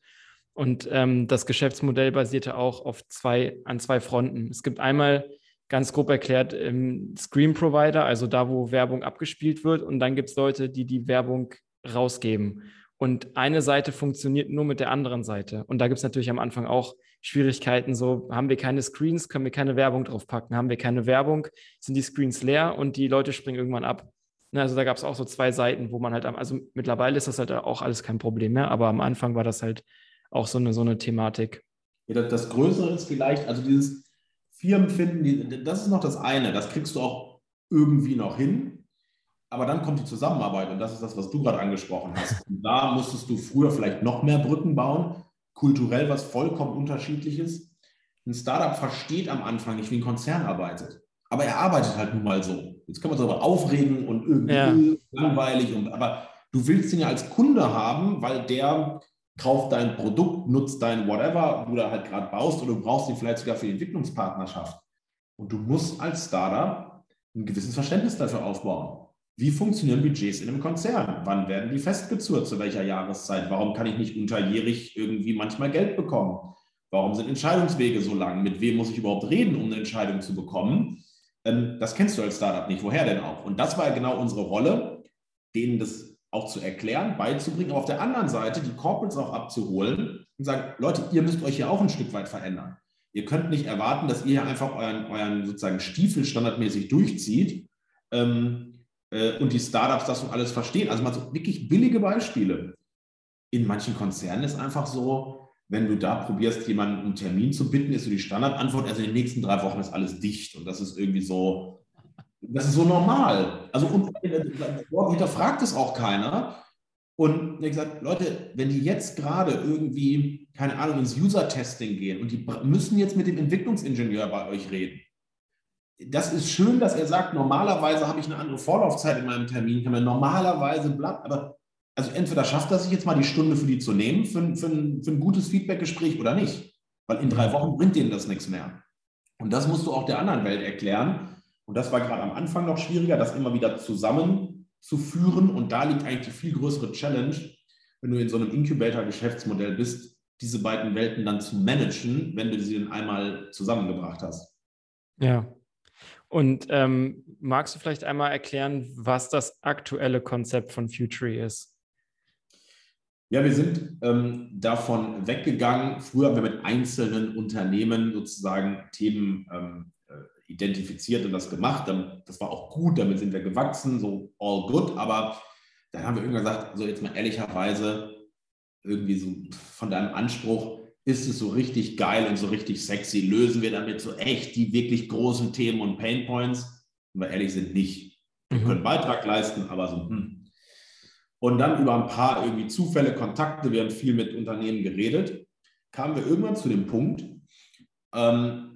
und ähm, das Geschäftsmodell basierte auch auf zwei, an zwei Fronten. Es gibt einmal ganz grob erklärt im Screen Provider, also da, wo Werbung abgespielt wird. Und dann gibt es Leute, die die Werbung rausgeben. Und eine Seite funktioniert nur mit der anderen Seite. Und da gibt es natürlich am Anfang auch Schwierigkeiten. So haben wir keine Screens, können wir keine Werbung drauf packen. Haben wir keine Werbung, sind die Screens leer und die Leute springen irgendwann ab. Ne, also da gab es auch so zwei Seiten, wo man halt, also mittlerweile ist das halt auch alles kein Problem mehr, aber am Anfang war das halt auch so eine, so eine Thematik. Ja, das Größere ist vielleicht, also dieses, Firmen finden, die, das ist noch das eine, das kriegst du auch irgendwie noch hin. Aber dann kommt die Zusammenarbeit und das ist das, was du gerade angesprochen hast. Und *laughs* da musstest du früher vielleicht noch mehr Brücken bauen, kulturell was vollkommen unterschiedliches. Ein Startup versteht am Anfang nicht, wie ein Konzern arbeitet. Aber er arbeitet halt nun mal so. Jetzt können wir uns darüber aufregen und irgendwie ja. langweilig. Und, aber du willst ihn ja als Kunde haben, weil der kauft dein Produkt, nutzt dein whatever, du da halt gerade baust oder du brauchst ihn vielleicht sogar für die Entwicklungspartnerschaft. Und du musst als Startup ein gewisses Verständnis dafür aufbauen. Wie funktionieren Budgets in einem Konzern? Wann werden die festgezurrt? Zu welcher Jahreszeit? Warum kann ich nicht unterjährig irgendwie manchmal Geld bekommen? Warum sind Entscheidungswege so lang? Mit wem muss ich überhaupt reden, um eine Entscheidung zu bekommen? Ähm, das kennst du als Startup nicht. Woher denn auch? Und das war genau unsere Rolle, denen das auch zu erklären, beizubringen, aber auf der anderen Seite die Corporates auch abzuholen und sagen, Leute, ihr müsst euch hier auch ein Stück weit verändern. Ihr könnt nicht erwarten, dass ihr einfach euren, euren sozusagen Stiefel standardmäßig durchzieht ähm, äh, und die Startups das so alles verstehen. Also mal so wirklich billige Beispiele. In manchen Konzernen ist einfach so, wenn du da probierst, jemanden einen Termin zu bitten, ist so die Standardantwort, also in den nächsten drei Wochen ist alles dicht. Und das ist irgendwie so, das ist so normal. Also und hinterfragt es auch keiner. Und ich gesagt, Leute, wenn die jetzt gerade irgendwie, keine Ahnung, ins User-Testing gehen und die müssen jetzt mit dem Entwicklungsingenieur bei euch reden. Das ist schön, dass er sagt, normalerweise habe ich eine andere Vorlaufzeit in meinem Termin, kann man normalerweise blatt, aber also entweder schafft er sich jetzt mal die Stunde für die zu nehmen, für, für, ein, für ein gutes Feedback-Gespräch oder nicht. Weil in drei Wochen bringt denen das nichts mehr. Und das musst du auch der anderen Welt erklären. Und das war gerade am Anfang noch schwieriger, das immer wieder zusammenzuführen. Und da liegt eigentlich die viel größere Challenge, wenn du in so einem Incubator-Geschäftsmodell bist, diese beiden Welten dann zu managen, wenn du sie dann einmal zusammengebracht hast. Ja. Und ähm, magst du vielleicht einmal erklären, was das aktuelle Konzept von Futury ist? Ja, wir sind ähm, davon weggegangen. Früher haben wir mit einzelnen Unternehmen sozusagen Themen ähm, identifiziert und das gemacht. Das war auch gut, damit sind wir gewachsen, so all good. Aber dann haben wir irgendwann gesagt, so jetzt mal ehrlicherweise, irgendwie so von deinem Anspruch, ist es so richtig geil und so richtig sexy? Lösen wir damit so echt die wirklich großen Themen und Painpoints? Wenn wir ehrlich sind, nicht. Wir mhm. können Beitrag leisten, aber so, hm. Und dann über ein paar irgendwie Zufälle, Kontakte, wir haben viel mit Unternehmen geredet, kamen wir irgendwann zu dem Punkt, ähm,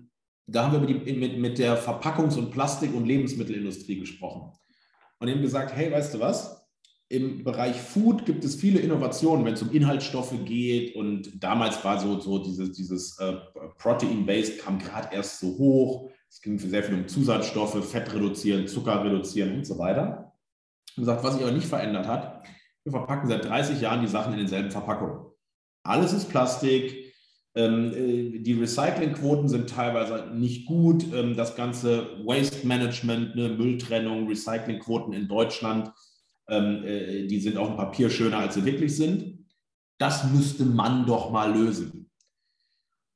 da haben wir mit, mit, mit der Verpackungs- und Plastik- und Lebensmittelindustrie gesprochen und eben gesagt, hey, weißt du was? Im Bereich Food gibt es viele Innovationen, wenn es um Inhaltsstoffe geht. Und damals war so, so dieses, dieses äh, Protein-Based kam gerade erst so hoch. Es ging sehr viel um Zusatzstoffe, Fett reduzieren, Zucker reduzieren und so weiter. Und gesagt, was sich aber nicht verändert hat, wir verpacken seit 30 Jahren die Sachen in denselben Verpackungen. Alles ist Plastik, die Recyclingquoten sind teilweise nicht gut. Ähm, das ganze Waste Management, ne, Mülltrennung, Recyclingquoten in Deutschland, ähm, äh, die sind auf dem Papier schöner, als sie wirklich sind. Das müsste man doch mal lösen.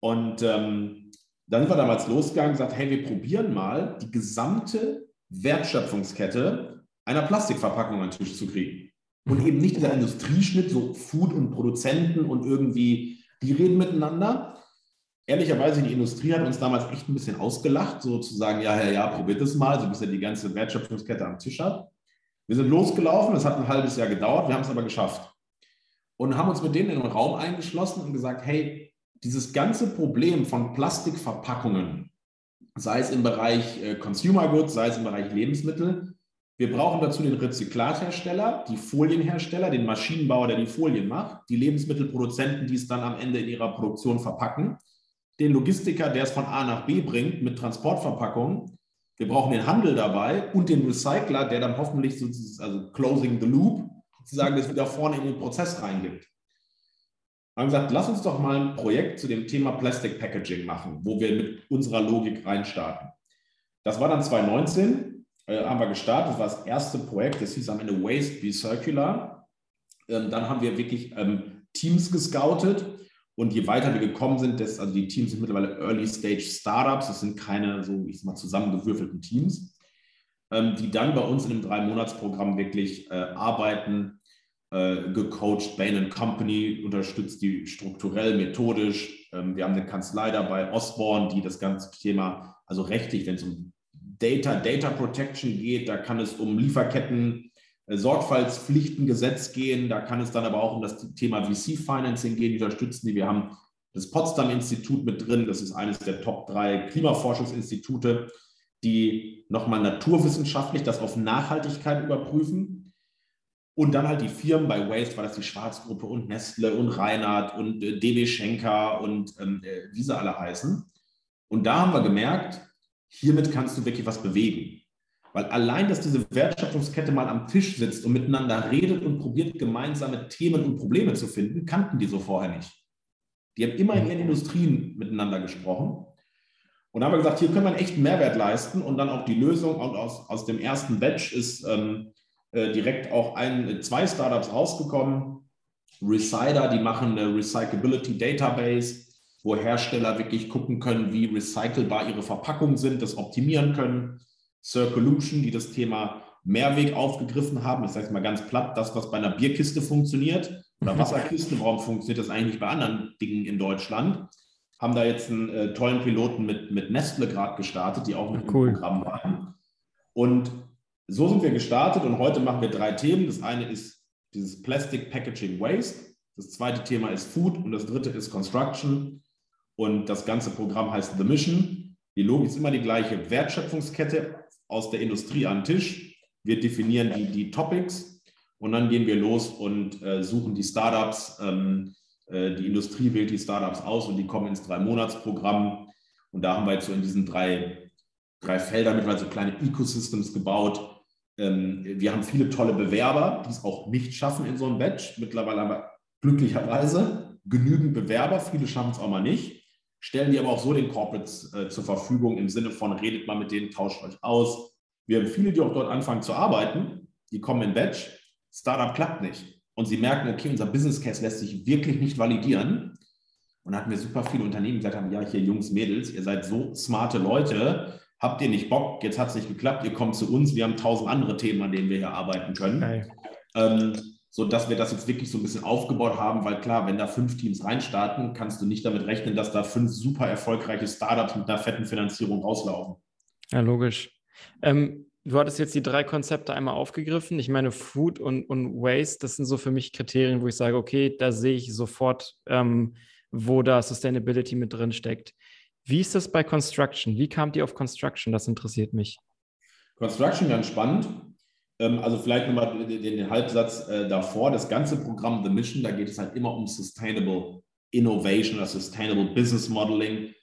Und ähm, dann sind wir damals losgegangen und gesagt, hey, wir probieren mal die gesamte Wertschöpfungskette einer Plastikverpackung an den Tisch zu kriegen. Und eben nicht dieser Industrieschnitt, so Food und Produzenten und irgendwie die reden miteinander. Ehrlicherweise, die Industrie hat uns damals echt ein bisschen ausgelacht, sozusagen, ja, ja, ja, probiert es mal, so bis er die ganze Wertschöpfungskette am Tisch hat. Wir sind losgelaufen, es hat ein halbes Jahr gedauert, wir haben es aber geschafft. Und haben uns mit denen in einen Raum eingeschlossen und gesagt, hey, dieses ganze Problem von Plastikverpackungen, sei es im Bereich äh, Consumer Goods, sei es im Bereich Lebensmittel, wir brauchen dazu den Rezyklathersteller, die Folienhersteller, den Maschinenbauer, der die Folien macht, die Lebensmittelproduzenten, die es dann am Ende in ihrer Produktion verpacken, den Logistiker, der es von A nach B bringt mit Transportverpackungen. Wir brauchen den Handel dabei und den Recycler, der dann hoffentlich so, also closing the loop, sozusagen das wieder vorne in den Prozess reingibt. Wir haben gesagt, lass uns doch mal ein Projekt zu dem Thema Plastic Packaging machen, wo wir mit unserer Logik reinstarten. Das war dann 2019 äh, haben wir gestartet. Das war das erste Projekt, das hieß am Ende Waste Be Circular. Ähm, dann haben wir wirklich ähm, Teams gescoutet. Und je weiter wir gekommen sind, das, also die Teams sind mittlerweile Early Stage Startups, das sind keine so, ich sag mal, zusammengewürfelten Teams, ähm, die dann bei uns in einem Drei-Monats-Programm wirklich äh, arbeiten, äh, gecoacht. Bain Company unterstützt die strukturell, methodisch. Ähm, wir haben eine Kanzlei dabei, Osborne, die das ganze Thema, also rechtlich, wenn es um Data, Data Protection geht, da kann es um Lieferketten, äh, Sorgfaltspflichtengesetz gehen, da kann es dann aber auch um das Thema VC-Financing gehen, die unterstützen die. Wir haben das Potsdam-Institut mit drin, das ist eines der Top drei Klimaforschungsinstitute, die nochmal naturwissenschaftlich das auf Nachhaltigkeit überprüfen. Und dann halt die Firmen, bei Waste war das die Schwarzgruppe und Nestle und Reinhardt und äh, DB Schenker und ähm, äh, wie sie alle heißen. Und da haben wir gemerkt, hiermit kannst du wirklich was bewegen. Weil allein, dass diese Wertschöpfungskette mal am Tisch sitzt und miteinander redet und probiert, gemeinsame Themen und Probleme zu finden, kannten die so vorher nicht. Die haben immer in ihren Industrien miteinander gesprochen. Und haben gesagt, hier können wir einen echten Mehrwert leisten und dann auch die Lösung. Und aus, aus dem ersten Batch ist ähm, äh, direkt auch ein, zwei Startups rausgekommen. Recider, die machen eine Recyclability Database, wo Hersteller wirklich gucken können, wie recycelbar ihre Verpackungen sind, das optimieren können. Circolution, die das Thema Mehrweg aufgegriffen haben. Ich sage es mal ganz platt, das, was bei einer Bierkiste funktioniert oder Wasserkiste, warum funktioniert das eigentlich bei anderen Dingen in Deutschland? Haben da jetzt einen äh, tollen Piloten mit, mit Nestle gerade gestartet, die auch mit cool. im Programm waren. Und so sind wir gestartet und heute machen wir drei Themen. Das eine ist dieses Plastic Packaging Waste. Das zweite Thema ist Food und das dritte ist Construction. Und das ganze Programm heißt The Mission. Die Logik ist immer die gleiche. Wertschöpfungskette aus der Industrie an den Tisch. Wir definieren die, die Topics und dann gehen wir los und äh, suchen die Startups. Ähm, äh, die Industrie wählt die Startups aus und die kommen ins Drei-Monats-Programm. Und da haben wir jetzt so in diesen drei, drei Feldern mittlerweile so kleine Ecosystems gebaut. Ähm, wir haben viele tolle Bewerber, die es auch nicht schaffen in so einem Batch. Mittlerweile aber glücklicherweise genügend Bewerber. Viele schaffen es auch mal nicht stellen die aber auch so den Corporates äh, zur Verfügung im Sinne von, redet mal mit denen, tauscht euch aus. Wir haben viele, die auch dort anfangen zu arbeiten, die kommen in Batch, Startup klappt nicht. Und sie merken, okay, unser Business Case lässt sich wirklich nicht validieren. Und da hatten wir super viele Unternehmen, die gesagt haben, ja, hier Jungs, Mädels, ihr seid so smarte Leute, habt ihr nicht Bock, jetzt hat es nicht geklappt, ihr kommt zu uns, wir haben tausend andere Themen, an denen wir hier arbeiten können. Okay. Ähm, so dass wir das jetzt wirklich so ein bisschen aufgebaut haben, weil klar, wenn da fünf Teams reinstarten, kannst du nicht damit rechnen, dass da fünf super erfolgreiche Startups mit einer fetten Finanzierung rauslaufen. Ja, logisch. Ähm, du hattest jetzt die drei Konzepte einmal aufgegriffen. Ich meine, Food und, und Waste, das sind so für mich Kriterien, wo ich sage, okay, da sehe ich sofort, ähm, wo da Sustainability mit drin steckt. Wie ist das bei Construction? Wie kamt ihr auf Construction? Das interessiert mich. Construction ganz spannend. Ähm, also vielleicht nochmal den Halbsatz äh, davor. Das ganze Programm The Mission, da geht es halt immer um Sustainable Innovation oder Sustainable Business Modeling.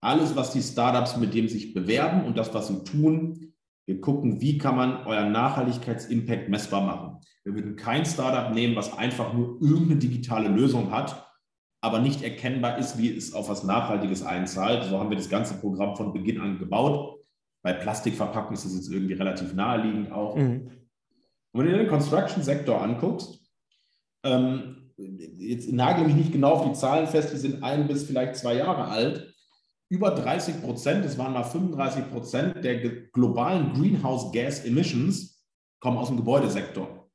Alles, was die Startups mit dem sich bewerben und das, was sie tun, wir gucken, wie kann man euren Nachhaltigkeitsimpact messbar machen. Wir würden kein Startup nehmen, was einfach nur irgendeine digitale Lösung hat, aber nicht erkennbar ist, wie es auf was Nachhaltiges einzahlt. So haben wir das ganze Programm von Beginn an gebaut. Bei Plastikverpackungen ist es jetzt irgendwie relativ naheliegend auch. Mhm. Und wenn du den Construction-Sektor anguckst, ähm, jetzt nagel mich nicht genau auf die Zahlen fest, die sind ein bis vielleicht zwei Jahre alt. Über 30 Prozent, das waren mal 35 Prozent der globalen Greenhouse Gas Emissions kommen aus dem Gebäudesektor.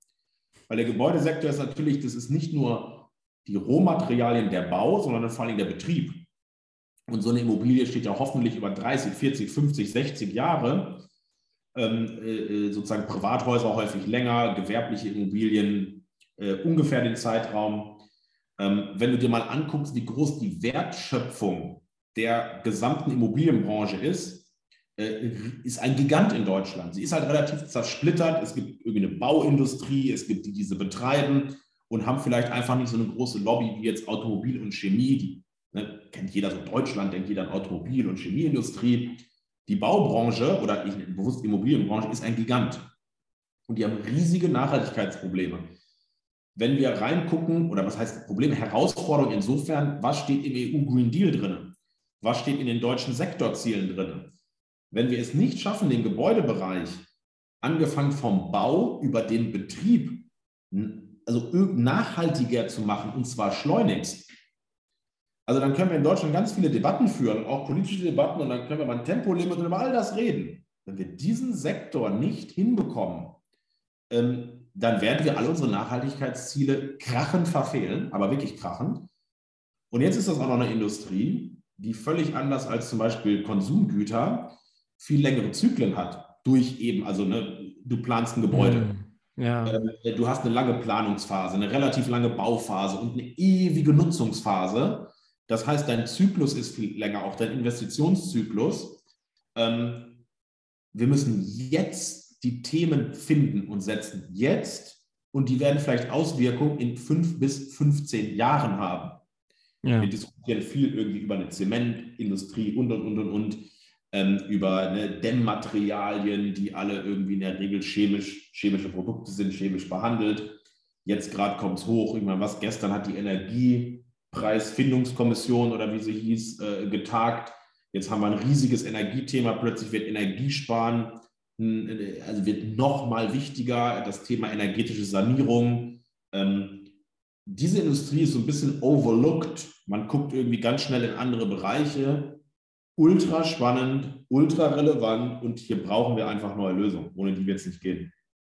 Weil der Gebäudesektor ist natürlich, das ist nicht nur die Rohmaterialien der Bau, sondern vor allem der Betrieb. Und so eine Immobilie steht ja hoffentlich über 30, 40, 50, 60 Jahre sozusagen Privathäuser häufig länger, gewerbliche Immobilien äh, ungefähr den Zeitraum. Ähm, wenn du dir mal anguckst, wie groß die Wertschöpfung der gesamten Immobilienbranche ist, äh, ist ein Gigant in Deutschland. Sie ist halt relativ zersplittert. Es gibt irgendwie eine Bauindustrie, es gibt die, die diese betreiben und haben vielleicht einfach nicht so eine große Lobby wie jetzt Automobil und Chemie. Die ne, kennt jeder so Deutschland, denkt jeder an Automobil- und Chemieindustrie. Die Baubranche oder ich bewusst Immobilienbranche ist ein Gigant. Und die haben riesige Nachhaltigkeitsprobleme. Wenn wir reingucken, oder was heißt Probleme, Herausforderungen insofern, was steht im EU Green Deal drin? Was steht in den deutschen Sektorzielen drin? Wenn wir es nicht schaffen, den Gebäudebereich, angefangen vom Bau über den Betrieb, also nachhaltiger zu machen, und zwar schleunigst, also dann können wir in Deutschland ganz viele Debatten führen, auch politische Debatten, und dann können wir mal ein Tempolimit und über all das reden. Wenn wir diesen Sektor nicht hinbekommen, ähm, dann werden wir alle unsere Nachhaltigkeitsziele krachend verfehlen, aber wirklich krachend. Und jetzt ist das auch noch eine Industrie, die völlig anders als zum Beispiel Konsumgüter viel längere Zyklen hat. Durch eben, also ne, du planst ein Gebäude. Mm, ja. Ähm, du hast eine lange Planungsphase, eine relativ lange Bauphase und eine ewige Nutzungsphase. Das heißt, dein Zyklus ist viel länger, auch dein Investitionszyklus. Ähm, wir müssen jetzt die Themen finden und setzen. Jetzt und die werden vielleicht Auswirkungen in fünf bis 15 Jahren haben. Ja. Wir diskutieren viel irgendwie über eine Zementindustrie und und und und und ähm, über ne, Dämmmaterialien, die alle irgendwie in der Regel chemisch, chemische Produkte sind, chemisch behandelt. Jetzt gerade kommt es hoch, irgendwann was. Gestern hat die Energiepreisfindungskommission oder wie sie hieß, äh, getagt. Jetzt haben wir ein riesiges Energiethema. Plötzlich wird Energiesparen, also wird noch mal wichtiger, das Thema energetische Sanierung. Ähm, diese Industrie ist so ein bisschen overlooked. Man guckt irgendwie ganz schnell in andere Bereiche ultra spannend, ultra relevant und hier brauchen wir einfach neue Lösungen, ohne die wird es nicht gehen.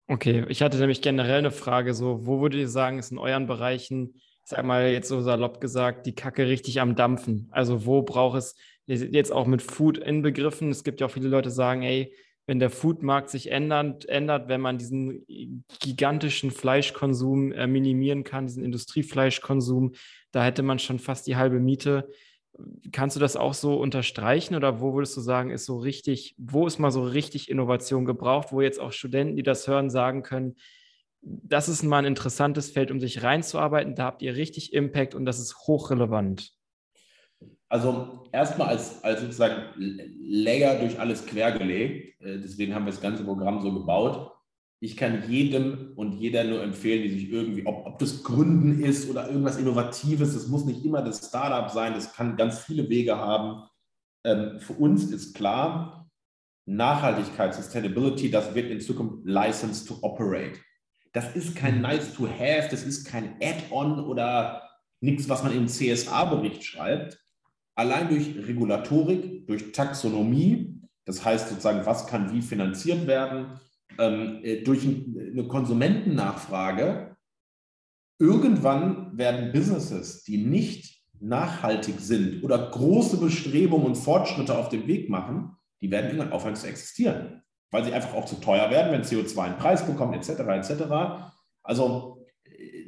Okay, ich hatte nämlich generell eine Frage, so, wo würdet ihr sagen, ist in euren Bereichen, ich sag mal jetzt so salopp gesagt, die Kacke richtig am Dampfen? Also wo braucht es, jetzt auch mit Food inbegriffen, es gibt ja auch viele Leute, die sagen, ey, wenn der Foodmarkt sich ändert, ändert, wenn man diesen gigantischen Fleischkonsum äh, minimieren kann, diesen Industriefleischkonsum, da hätte man schon fast die halbe Miete. Kannst du das auch so unterstreichen oder wo würdest du sagen, ist so richtig, wo ist mal so richtig Innovation gebraucht, wo jetzt auch Studenten, die das hören, sagen können, das ist mal ein interessantes Feld, um sich reinzuarbeiten, da habt ihr richtig Impact und das ist hochrelevant? Also erstmal als, als sozusagen Layer durch alles quergelegt, äh, deswegen haben wir das ganze Programm so gebaut ich kann jedem und jeder nur empfehlen, die sich irgendwie, ob, ob das Gründen ist oder irgendwas Innovatives, das muss nicht immer das Startup sein, das kann ganz viele Wege haben. Ähm, für uns ist klar, Nachhaltigkeit, Sustainability, das wird in Zukunft License to Operate. Das ist kein mhm. Nice to Have, das ist kein Add-on oder nichts, was man im CSA-Bericht schreibt. Allein durch Regulatorik, durch Taxonomie, das heißt sozusagen, was kann wie finanziert werden, ähm, äh, durch eine Konsumentennachfrage, irgendwann werden Businesses, die nicht nachhaltig sind oder große Bestrebungen und Fortschritte auf dem Weg machen, die werden irgendwann aufhören zu existieren, weil sie einfach auch zu teuer werden, wenn CO2 einen Preis bekommt, etc. etc. Also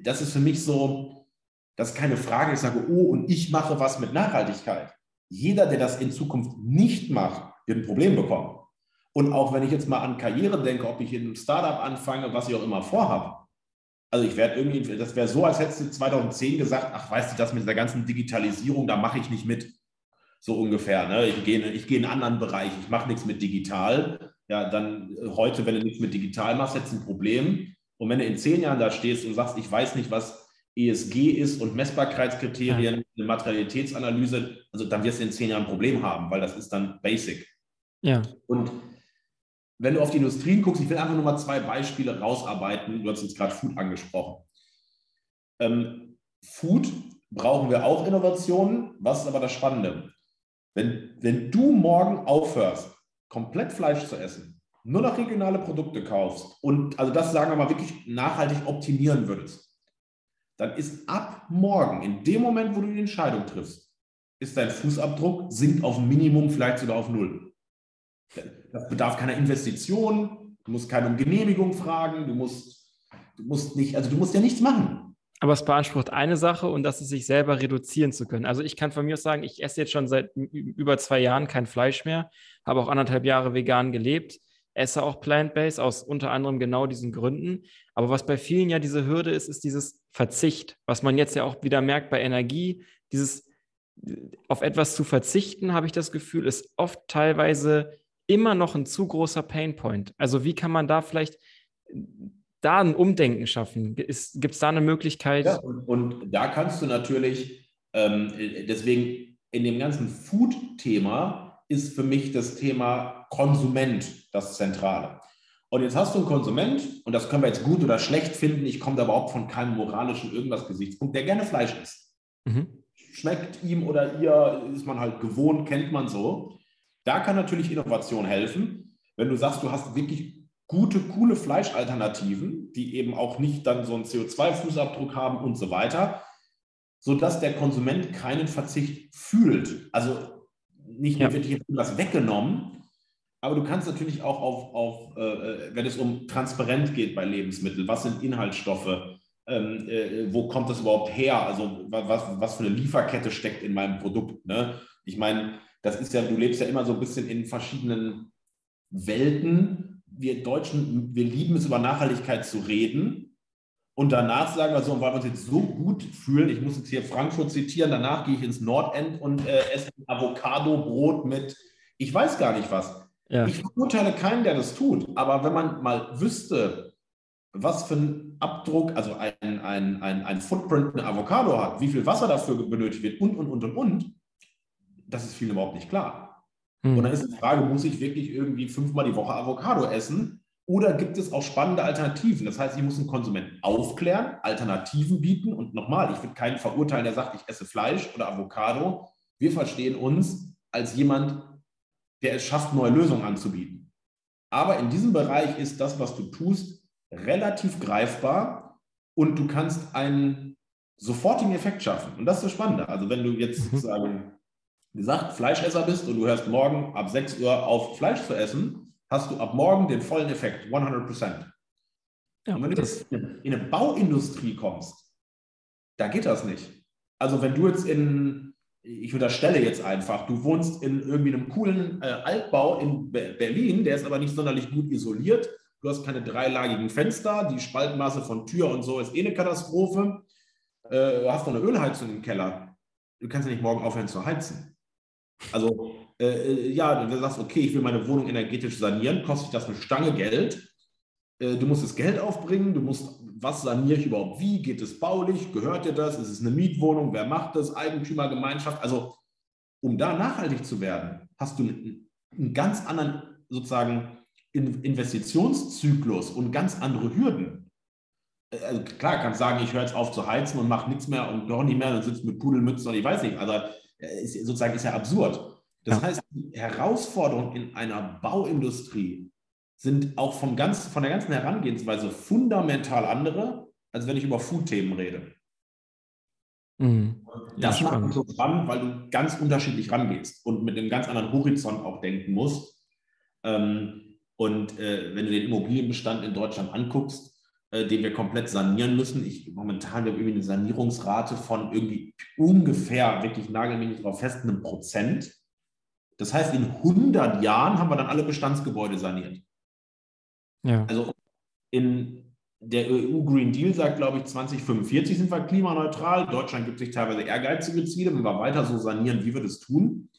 das ist für mich so, das ist keine Frage, ich sage, oh, und ich mache was mit Nachhaltigkeit. Jeder, der das in Zukunft nicht macht, wird ein Problem bekommen. Und auch wenn ich jetzt mal an Karriere denke, ob ich in einem Startup anfange, was ich auch immer vorhabe. Also ich werde irgendwie, das wäre so, als hättest du 2010 gesagt, ach weißt du, das mit der ganzen Digitalisierung, da mache ich nicht mit. So ungefähr. Ne? Ich, gehe, ich gehe in einen anderen Bereich, ich mache nichts mit digital. Ja, dann äh, heute, wenn du nichts mit digital machst, hättest du ein Problem. Und wenn du in zehn Jahren da stehst und sagst, ich weiß nicht, was ESG ist und Messbarkeitskriterien, eine Materialitätsanalyse, also dann wirst du in zehn Jahren ein Problem haben, weil das ist dann basic. Ja. Und wenn du auf die Industrien guckst, ich will einfach nur mal zwei Beispiele rausarbeiten. Du hast jetzt gerade Food angesprochen. Ähm, Food brauchen wir auch Innovationen. Was ist aber das Spannende? Wenn, wenn du morgen aufhörst, komplett Fleisch zu essen, nur noch regionale Produkte kaufst und also das sagen wir mal wirklich nachhaltig optimieren würdest, dann ist ab morgen, in dem Moment, wo du die Entscheidung triffst, ist dein Fußabdruck sinkt auf Minimum, vielleicht sogar auf Null. Das bedarf keiner Investition. Du musst keine Genehmigung fragen. Du musst, du musst nicht, also du musst ja nichts machen. Aber es beansprucht eine Sache und das ist, sich selber reduzieren zu können. Also ich kann von mir aus sagen, ich esse jetzt schon seit über zwei Jahren kein Fleisch mehr, habe auch anderthalb Jahre vegan gelebt, esse auch plant-based aus unter anderem genau diesen Gründen. Aber was bei vielen ja diese Hürde ist, ist dieses Verzicht, was man jetzt ja auch wieder merkt bei Energie, dieses auf etwas zu verzichten, habe ich das Gefühl, ist oft teilweise immer noch ein zu großer Painpoint. Also wie kann man da vielleicht da ein Umdenken schaffen? Gibt es da eine Möglichkeit? Ja, und, und, da kannst du natürlich, ähm, deswegen in dem ganzen Food-Thema ist für mich das Thema Konsument das Zentrale. Und jetzt hast du einen Konsument, und das können wir jetzt gut oder schlecht finden, ich komme da überhaupt von keinem moralischen irgendwas Gesichtspunkt, der gerne Fleisch isst. Mhm. Schmeckt ihm oder ihr, ist man halt gewohnt, kennt man so. Da kann natürlich Innovation helfen, wenn du sagst, du hast wirklich gute, coole Fleischalternativen, die eben auch nicht dann so einen CO2-Fußabdruck haben und so weiter, sodass der Konsument keinen Verzicht fühlt. Also nicht mehr ja. wird hier irgendwas weggenommen, aber du kannst natürlich auch auf, auf äh, wenn es um Transparenz geht bei Lebensmitteln, was sind Inhaltsstoffe, ähm, äh, wo kommt das überhaupt her, also was, was für eine Lieferkette steckt in meinem Produkt. Ne? Ich meine, das ist ja, du lebst ja immer so ein bisschen in verschiedenen Welten. Wir Deutschen, wir lieben es, über Nachhaltigkeit zu reden. Und danach sagen wir so, weil wir uns jetzt so gut fühlen, ich muss jetzt hier Frankfurt zitieren, danach gehe ich ins Nordend und äh, esse Avocado-Brot mit, ich weiß gar nicht was. Ja. Ich verurteile keinen, der das tut, aber wenn man mal wüsste, was für ein Abdruck, also ein, ein, ein, ein Footprint eine Avocado hat, wie viel Wasser dafür benötigt wird und, und, und, und, und, das ist vielen überhaupt nicht klar. Hm. Und dann ist die Frage, muss ich wirklich irgendwie fünfmal die Woche Avocado essen? Oder gibt es auch spannende Alternativen? Das heißt, ich muss einen Konsumenten aufklären, Alternativen bieten. Und nochmal, ich will keinen verurteilen, der sagt, ich esse Fleisch oder Avocado. Wir verstehen uns als jemand, der es schafft, neue Lösungen anzubieten. Aber in diesem Bereich ist das, was du tust, relativ greifbar und du kannst einen sofortigen Effekt schaffen. Und das ist das Spannende. Also wenn du jetzt mhm. sozusagen gesagt Fleischesser bist und du hörst morgen ab 6 Uhr auf Fleisch zu essen, hast du ab morgen den vollen Effekt, 100 Ja, und wenn du jetzt in eine Bauindustrie kommst, da geht das nicht. Also wenn du jetzt in, ich unterstelle jetzt einfach, du wohnst in irgendwie einem coolen äh, Altbau in Be Berlin, der ist aber nicht sonderlich gut isoliert. Du hast keine dreilagigen Fenster, die Spaltmaße von Tür und so ist eh eine Katastrophe. Äh, du hast noch eine Ölheizung im Keller. Du kannst ja nicht morgen aufhören zu heizen. Also äh, äh, ja, du sagst, okay, ich will meine Wohnung energetisch sanieren, kostet das eine Stange Geld. Äh, du musst das Geld aufbringen, du musst, was saniere ich überhaupt wie? Geht es baulich? Gehört dir das? Ist es eine Mietwohnung? Wer macht das? Eigentümergemeinschaft? Also, um da nachhaltig zu werden, hast du einen, ganz anderen sozusagen Investitionszyklus und ganz andere Hürden. Äh, also klar, kannst sagen, ich höre jetzt auf zu heizen und mache nichts mehr und doch nicht mehr, dann sitzt mit Pudelmützen und ich weiß nicht. Also ist, sozusagen ist ja absurd. Das ja. heißt, die Herausforderungen in einer Bauindustrie sind auch von, ganz, von der ganzen Herangehensweise fundamental andere, als wenn ich über Food-Themen rede. Mhm. Das ja, macht es so spannend, weil du ganz unterschiedlich rangehst und mit einem ganz anderen Horizont auch denken musst. Ähm, und äh, wenn du den Immobilienbestand in Deutschland anguckst, äh, den wir komplett sanieren müssen, ich momentan habe irgendwie eine Sanierungsrate von irgendwie ungefähr, wirklich nagel mich nicht drauf fest, einem Prozent. Das heißt, in 100 Jahren haben wir dann alle Bestandsgebäude saniert. Ja. Also in der EU Green Deal sagt, glaube ich, 2045 sind wir klimaneutral. Deutschland gibt sich teilweise ehrgeizige Ziele, wenn wir weiter so sanieren, wie wir das tun.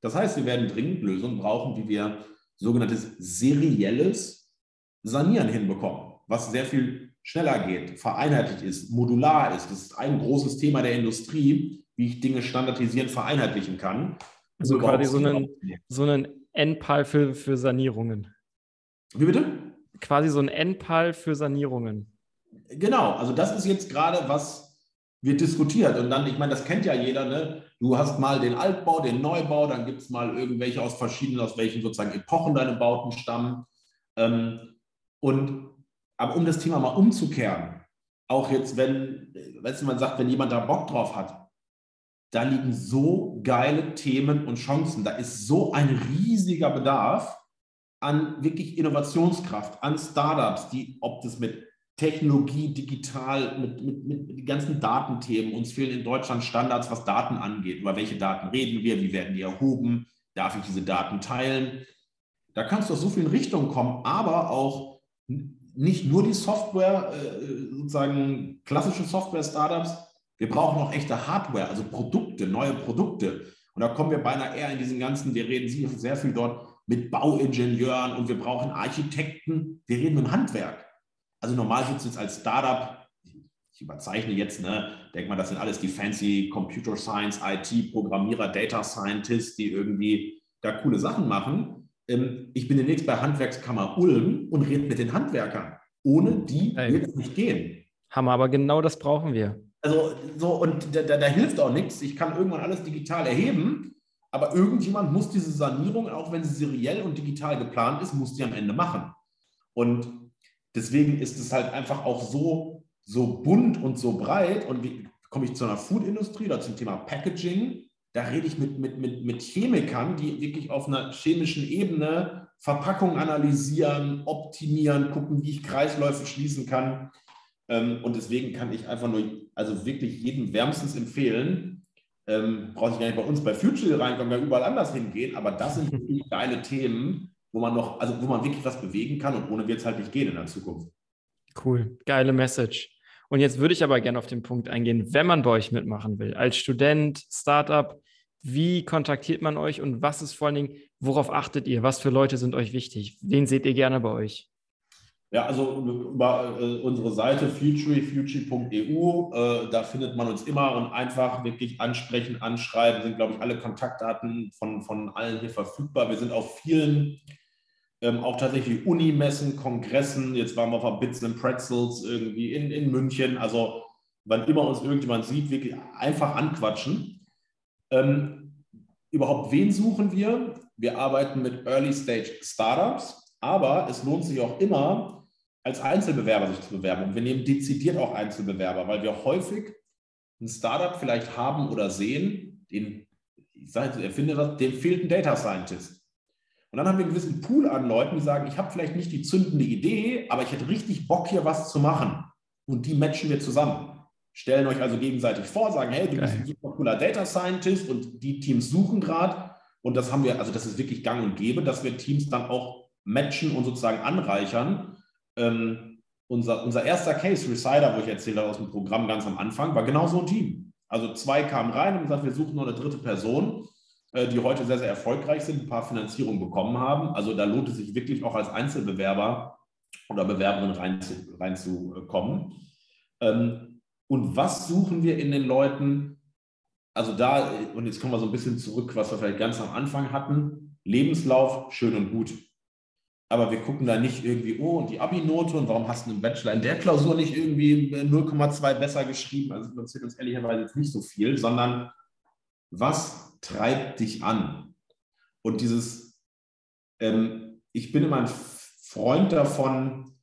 Das heißt, wir werden dringend Lösungen brauchen, wie wir sogenanntes serielles Sanieren hinbekommen, was sehr viel schneller geht, vereinheitlicht ist, modular ist. Das ist ein großes Thema der Industrie, wie ich Dinge standardisieren, vereinheitlichen kann. Also quasi so einen, so einen NPAL für, für Sanierungen. Wie bitte? Quasi so ein NPAL für Sanierungen. Genau, also das ist jetzt gerade, was wird diskutiert. Und dann, ich meine, das kennt ja jeder, ne? Du hast mal den Altbau, den Neubau, dann gibt es mal irgendwelche aus verschiedenen, aus welchen sozusagen Epochen deine Bauten stammen. Ähm, und aber um das Thema mal umzukehren, auch jetzt, wenn, weißt man sagt, wenn jemand da Bock drauf hat, da liegen so geile Themen und Chancen. Da ist so ein riesiger Bedarf an wirklich Innovationskraft, an Startups, die, ob das mit Technologie, digital, mit, mit, mit, mit den ganzen Datenthemen. Uns fehlen in Deutschland Standards, was Daten angeht. Über welche Daten reden wir? Wie werden die erhoben? Darf ich diese Daten teilen? Da kannst du aus so vielen Richtungen kommen, aber auch nicht nur die Software, äh, sozusagen klassische Software-Startups, wir brauchen auch echte Hardware, also Produkte, neue Produkte. Und da kommen wir beinahe eher in diesen ganzen, wir reden sehr viel dort mit Bauingenieuren und wir brauchen Architekten. Wir reden mit dem Handwerk. Also normal sitzt jetzt als Startup, ich überzeichne jetzt, ne, denkt man, das sind alles die fancy Computer Science, IT, Programmierer, Data Scientists, die irgendwie da coole Sachen machen. Ähm, ich bin demnächst bei Handwerkskammer Ulm und rede mit den Handwerkern. Ohne die wird es nicht gehen. Hammer, aber genau das brauchen wir. Also so, und da, da, da hilft auch nichts. Ich kann irgendwann alles digital erheben, aber irgendjemand muss diese Sanierung, auch wenn sie seriell und digital geplant ist, muss die am Ende machen. Und deswegen ist es halt einfach auch so, so bunt und so breit. Und wie komme ich zu einer Foodindustrie oder zum Thema Packaging? Da rede ich mit, mit, mit, mit Chemikern, die wirklich auf einer chemischen Ebene Verpackungen analysieren, optimieren, gucken, wie ich Kreisläufe schließen kann. Ähm, und deswegen kann ich einfach nur, also wirklich jedem wärmstens empfehlen, ähm, brauche ich gar nicht bei uns bei Future reinkommen, kann überall anders hingehen, aber das sind *laughs* wirklich geile Themen, wo man noch, also wo man wirklich was bewegen kann und ohne wird es halt nicht gehen in der Zukunft. Cool, geile Message. Und jetzt würde ich aber gerne auf den Punkt eingehen, wenn man bei euch mitmachen will, als Student, Startup, wie kontaktiert man euch und was ist vor allen Dingen, worauf achtet ihr? Was für Leute sind euch wichtig? Wen seht ihr gerne bei euch? Ja, also über äh, unsere Seite futurefuture.eu, äh, da findet man uns immer und einfach wirklich ansprechen, anschreiben, sind, glaube ich, alle Kontaktdaten von, von allen hier verfügbar. Wir sind auf vielen, ähm, auch tatsächlich Unimessen, Kongressen, jetzt waren wir auf Bits and Pretzels irgendwie in, in München, also wann immer uns irgendjemand sieht, wirklich einfach anquatschen. Ähm, überhaupt wen suchen wir? Wir arbeiten mit Early Stage Startups, aber es lohnt sich auch immer, als Einzelbewerber sich zu bewerben. Und wir nehmen dezidiert auch Einzelbewerber, weil wir häufig ein Startup vielleicht haben oder sehen, den, ich sage, erfinde das, dem fehlt ein Data Scientist. Und dann haben wir einen gewissen Pool an Leuten, die sagen, ich habe vielleicht nicht die zündende Idee, aber ich hätte richtig Bock, hier was zu machen. Und die matchen wir zusammen. Stellen euch also gegenseitig vor, sagen, hey, du Geil. bist ein super cooler Data Scientist und die Teams suchen gerade. Und das haben wir, also das ist wirklich gang und gäbe, dass wir Teams dann auch matchen und sozusagen anreichern ähm, unser, unser erster Case, Resider, wo ich erzähle aus dem Programm ganz am Anfang, war genau so ein Team. Also zwei kamen rein und gesagt, wir suchen noch eine dritte Person, die heute sehr, sehr erfolgreich sind, ein paar Finanzierungen bekommen haben. Also da lohnt es sich wirklich auch als Einzelbewerber oder Bewerberin reinzukommen. Rein ähm, und was suchen wir in den Leuten? Also da, und jetzt kommen wir so ein bisschen zurück, was wir vielleicht ganz am Anfang hatten. Lebenslauf, schön und gut aber wir gucken da nicht irgendwie, oh, und die Abi-Note und warum hast du einen Bachelor in der Klausur nicht irgendwie 0,2 besser geschrieben? Also interessiert uns ehrlicherweise jetzt nicht so viel, sondern was treibt dich an? Und dieses, ähm, ich bin immer ein Freund davon,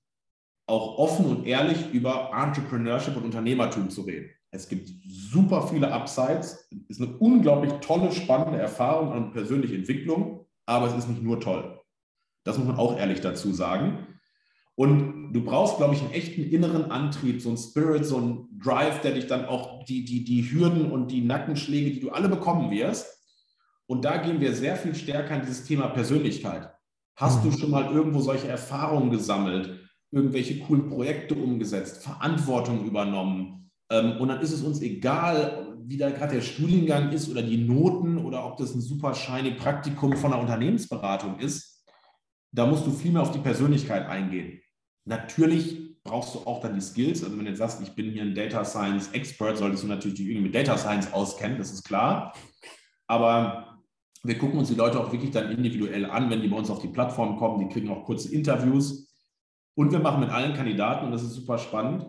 auch offen und ehrlich über Entrepreneurship und Unternehmertum zu reden. Es gibt super viele Upsides, es ist eine unglaublich tolle, spannende Erfahrung und persönliche Entwicklung, aber es ist nicht nur toll. Das muss man auch ehrlich dazu sagen. Und du brauchst, glaube ich, einen echten inneren Antrieb, so einen Spirit, so einen Drive, der dich dann auch die, die, die Hürden und die Nackenschläge, die du alle bekommen wirst. Und da gehen wir sehr viel stärker in dieses Thema Persönlichkeit. Hast du mhm. schon mal irgendwo solche Erfahrungen gesammelt, irgendwelche coolen Projekte umgesetzt, Verantwortung übernommen? Ähm, und dann ist es uns egal, wie da gerade der Studiengang ist oder die Noten oder ob das ein super shiny Praktikum von einer Unternehmensberatung ist da musst du viel mehr auf die Persönlichkeit eingehen. Natürlich brauchst du auch dann die Skills. Also wenn du jetzt sagst, ich bin hier ein Data Science Expert, solltest du natürlich die irgendwie mit Data Science auskennen, das ist klar. Aber wir gucken uns die Leute auch wirklich dann individuell an, wenn die bei uns auf die Plattform kommen. Die kriegen auch kurze Interviews. Und wir machen mit allen Kandidaten, und das ist super spannend,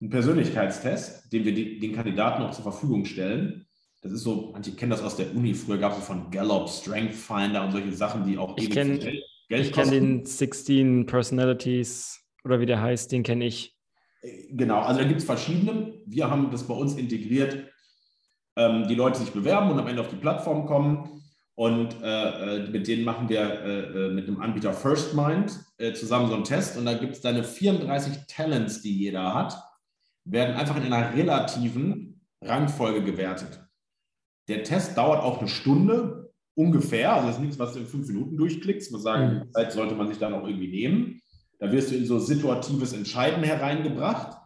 einen Persönlichkeitstest, den wir den Kandidaten auch zur Verfügung stellen. Das ist so, manche kennen das aus der Uni. Früher gab es von Gallup, Strength Finder und solche Sachen, die auch ich ewig kenn, Geld ich kenne den 16 Personalities oder wie der heißt, den kenne ich. Genau, also da gibt es verschiedene. Wir haben das bei uns integriert, ähm, die Leute sich bewerben und am Ende auf die Plattform kommen. Und äh, äh mit denen machen wir äh, äh, mit dem Anbieter FirstMind äh, zusammen so einen Test. Und da gibt es deine 34 Talents, die jeder hat, werden einfach in einer relativen Rangfolge gewertet. Der Test dauert auch eine Stunde, ungefähr, also das ist nichts, was du in fünf Minuten durchklickst. Wir sagen, mhm. die Zeit sollte man sich dann auch irgendwie nehmen. Da wirst du in so situatives Entscheiden hereingebracht.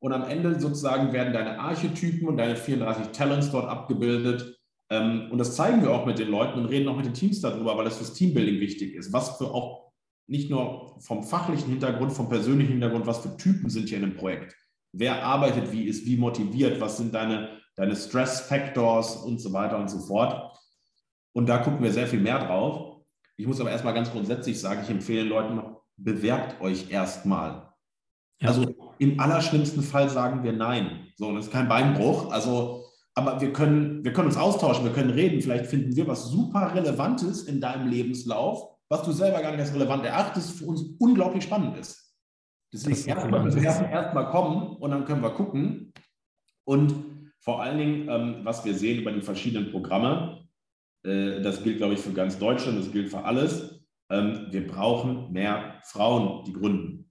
Und am Ende sozusagen werden deine Archetypen und deine 34 Talents dort abgebildet. Ähm, und das zeigen wir auch mit den Leuten und reden auch mit den Teams darüber, weil das fürs Teambuilding wichtig ist. Was für auch nicht nur vom fachlichen Hintergrund, vom persönlichen Hintergrund, was für Typen sind hier in einem Projekt. Wer arbeitet wie, ist wie motiviert, was sind deine, deine Stress-Factors und so weiter und so fort. Und da gucken wir sehr viel mehr drauf. Ich muss aber erstmal ganz grundsätzlich sagen, ich empfehle Leuten, bewerbt euch erstmal. Ja. Also im allerschlimmsten Fall sagen wir nein. So, das ist kein Beinbruch. Also, aber wir können, wir können uns austauschen, wir können reden. Vielleicht finden wir was super Relevantes in deinem Lebenslauf, was du selber gar nicht als relevant erachtest, für uns unglaublich spannend ist. Deswegen erstmal bewerben, erstmal kommen und dann können wir gucken. Und vor allen Dingen, ähm, was wir sehen über die verschiedenen Programme, äh, das gilt, glaube ich, für ganz Deutschland, das gilt für alles. Ähm, wir brauchen mehr Frauen, die gründen.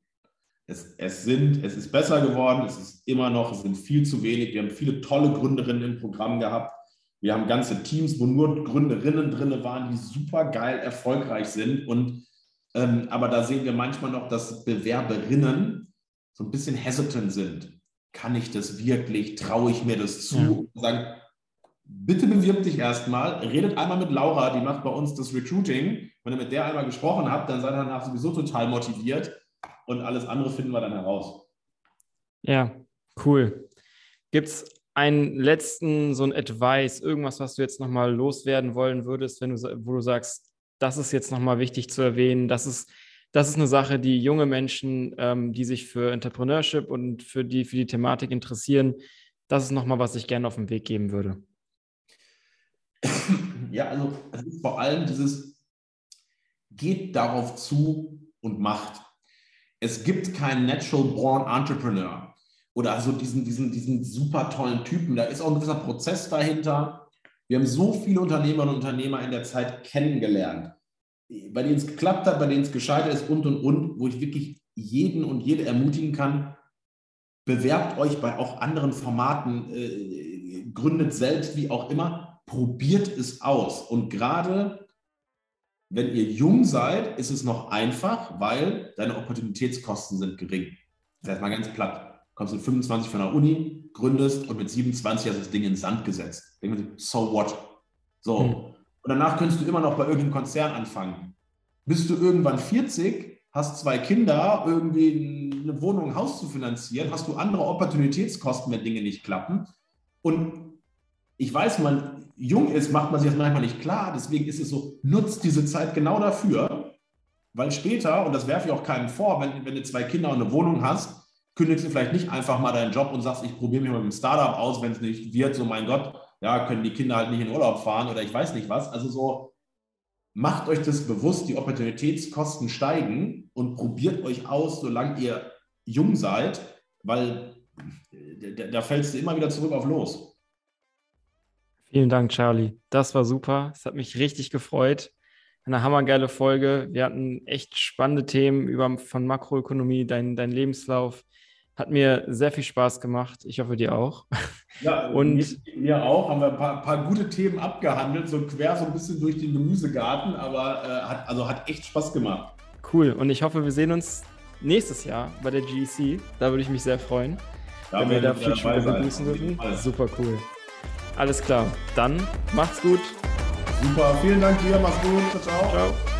Es, es, sind, es ist besser geworden, es ist immer noch, es sind viel zu wenig. Wir haben viele tolle Gründerinnen im Programm gehabt. Wir haben ganze Teams, wo nur Gründerinnen drin waren, die super geil erfolgreich sind. Und, ähm, aber da sehen wir manchmal noch, dass Bewerberinnen so ein bisschen hesitant sind. kann ich das wirklich, traue ich mir das zu? Ja. Und sagen, bitte bewirb dich erstmal, redet einmal mit Laura, die macht bei uns das Recruiting. Wenn ihr mit der einmal gesprochen habt, dann seid ihr danach sowieso total motiviert und alles andere finden wir dann heraus. Ja, cool. Gibt es einen letzten, so ein Advice, irgendwas, was du jetzt nochmal loswerden wollen würdest, wenn du, wo du sagst, das ist jetzt nochmal wichtig zu erwähnen, das ist, das ist eine Sache, die junge Menschen, ähm, die sich für Entrepreneurship und für die, für die Thematik interessieren, das ist nochmal, was ich gerne auf den Weg geben würde. Ja, also es ist vor allem dieses, geht darauf zu und macht. Es gibt keinen Natural Born Entrepreneur oder so diesen, diesen, diesen super tollen Typen. Da ist auch ein gewisser Prozess dahinter. Wir haben so viele Unternehmerinnen und Unternehmer in der Zeit kennengelernt, bei denen es geklappt hat, bei denen es gescheitert ist und und und, wo ich wirklich jeden und jede ermutigen kann, bewerbt euch bei auch anderen Formaten, äh, gründet selbst, wie auch immer, probiert es aus. Und gerade wenn ihr jung seid, ist es noch einfach, weil deine Opportunitätskosten sind gering. Das heißt mal ganz platt kommst mit 25 von der Uni, gründest und mit 27 hast du das Ding ins Sand gesetzt. Denken so what? So. Mhm. Und danach könntest du immer noch bei irgendeinem Konzern anfangen. Bist du irgendwann 40, hast zwei Kinder, irgendwie eine Wohnung, ein Haus zu finanzieren, hast du andere Opportunitätskosten, wenn Dinge nicht klappen. Und ich weiß, man jung ist, macht man sich das manchmal nicht klar. Deswegen ist es so, nutzt diese Zeit genau dafür, weil später, und das werfe ich auch keinem vor, wenn, wenn du zwei Kinder und eine Wohnung hast, kündigst du vielleicht nicht einfach mal deinen Job und sagst, ich probiere mich mal mit dem Startup aus, wenn es nicht wird, so mein Gott, ja, können die Kinder halt nicht in Urlaub fahren oder ich weiß nicht was. Also so, macht euch das bewusst, die Opportunitätskosten steigen und probiert euch aus, solange ihr jung seid, weil da, da fällst du immer wieder zurück auf los. Vielen Dank, Charlie. Das war super. Es hat mich richtig gefreut. Eine hammergeile Folge. Wir hatten echt spannende Themen über von Makroökonomie, dein, dein Lebenslauf, hat mir sehr viel Spaß gemacht. Ich hoffe, dir auch. Ja, *laughs* und mir, auch. Haben wir ein paar, paar, gute Themen abgehandelt, so quer so ein bisschen durch den Gemüsegarten, aber äh, hat, also hat echt Spaß gemacht. Cool. Und ich hoffe, wir sehen uns nächstes Jahr bei der GEC. Da würde ich mich sehr freuen, da wenn wir da Future begrüßen dürfen. Super cool. Alles klar. Dann macht's gut. Super. Vielen Dank dir. Mach's gut. Ciao, ciao. ciao.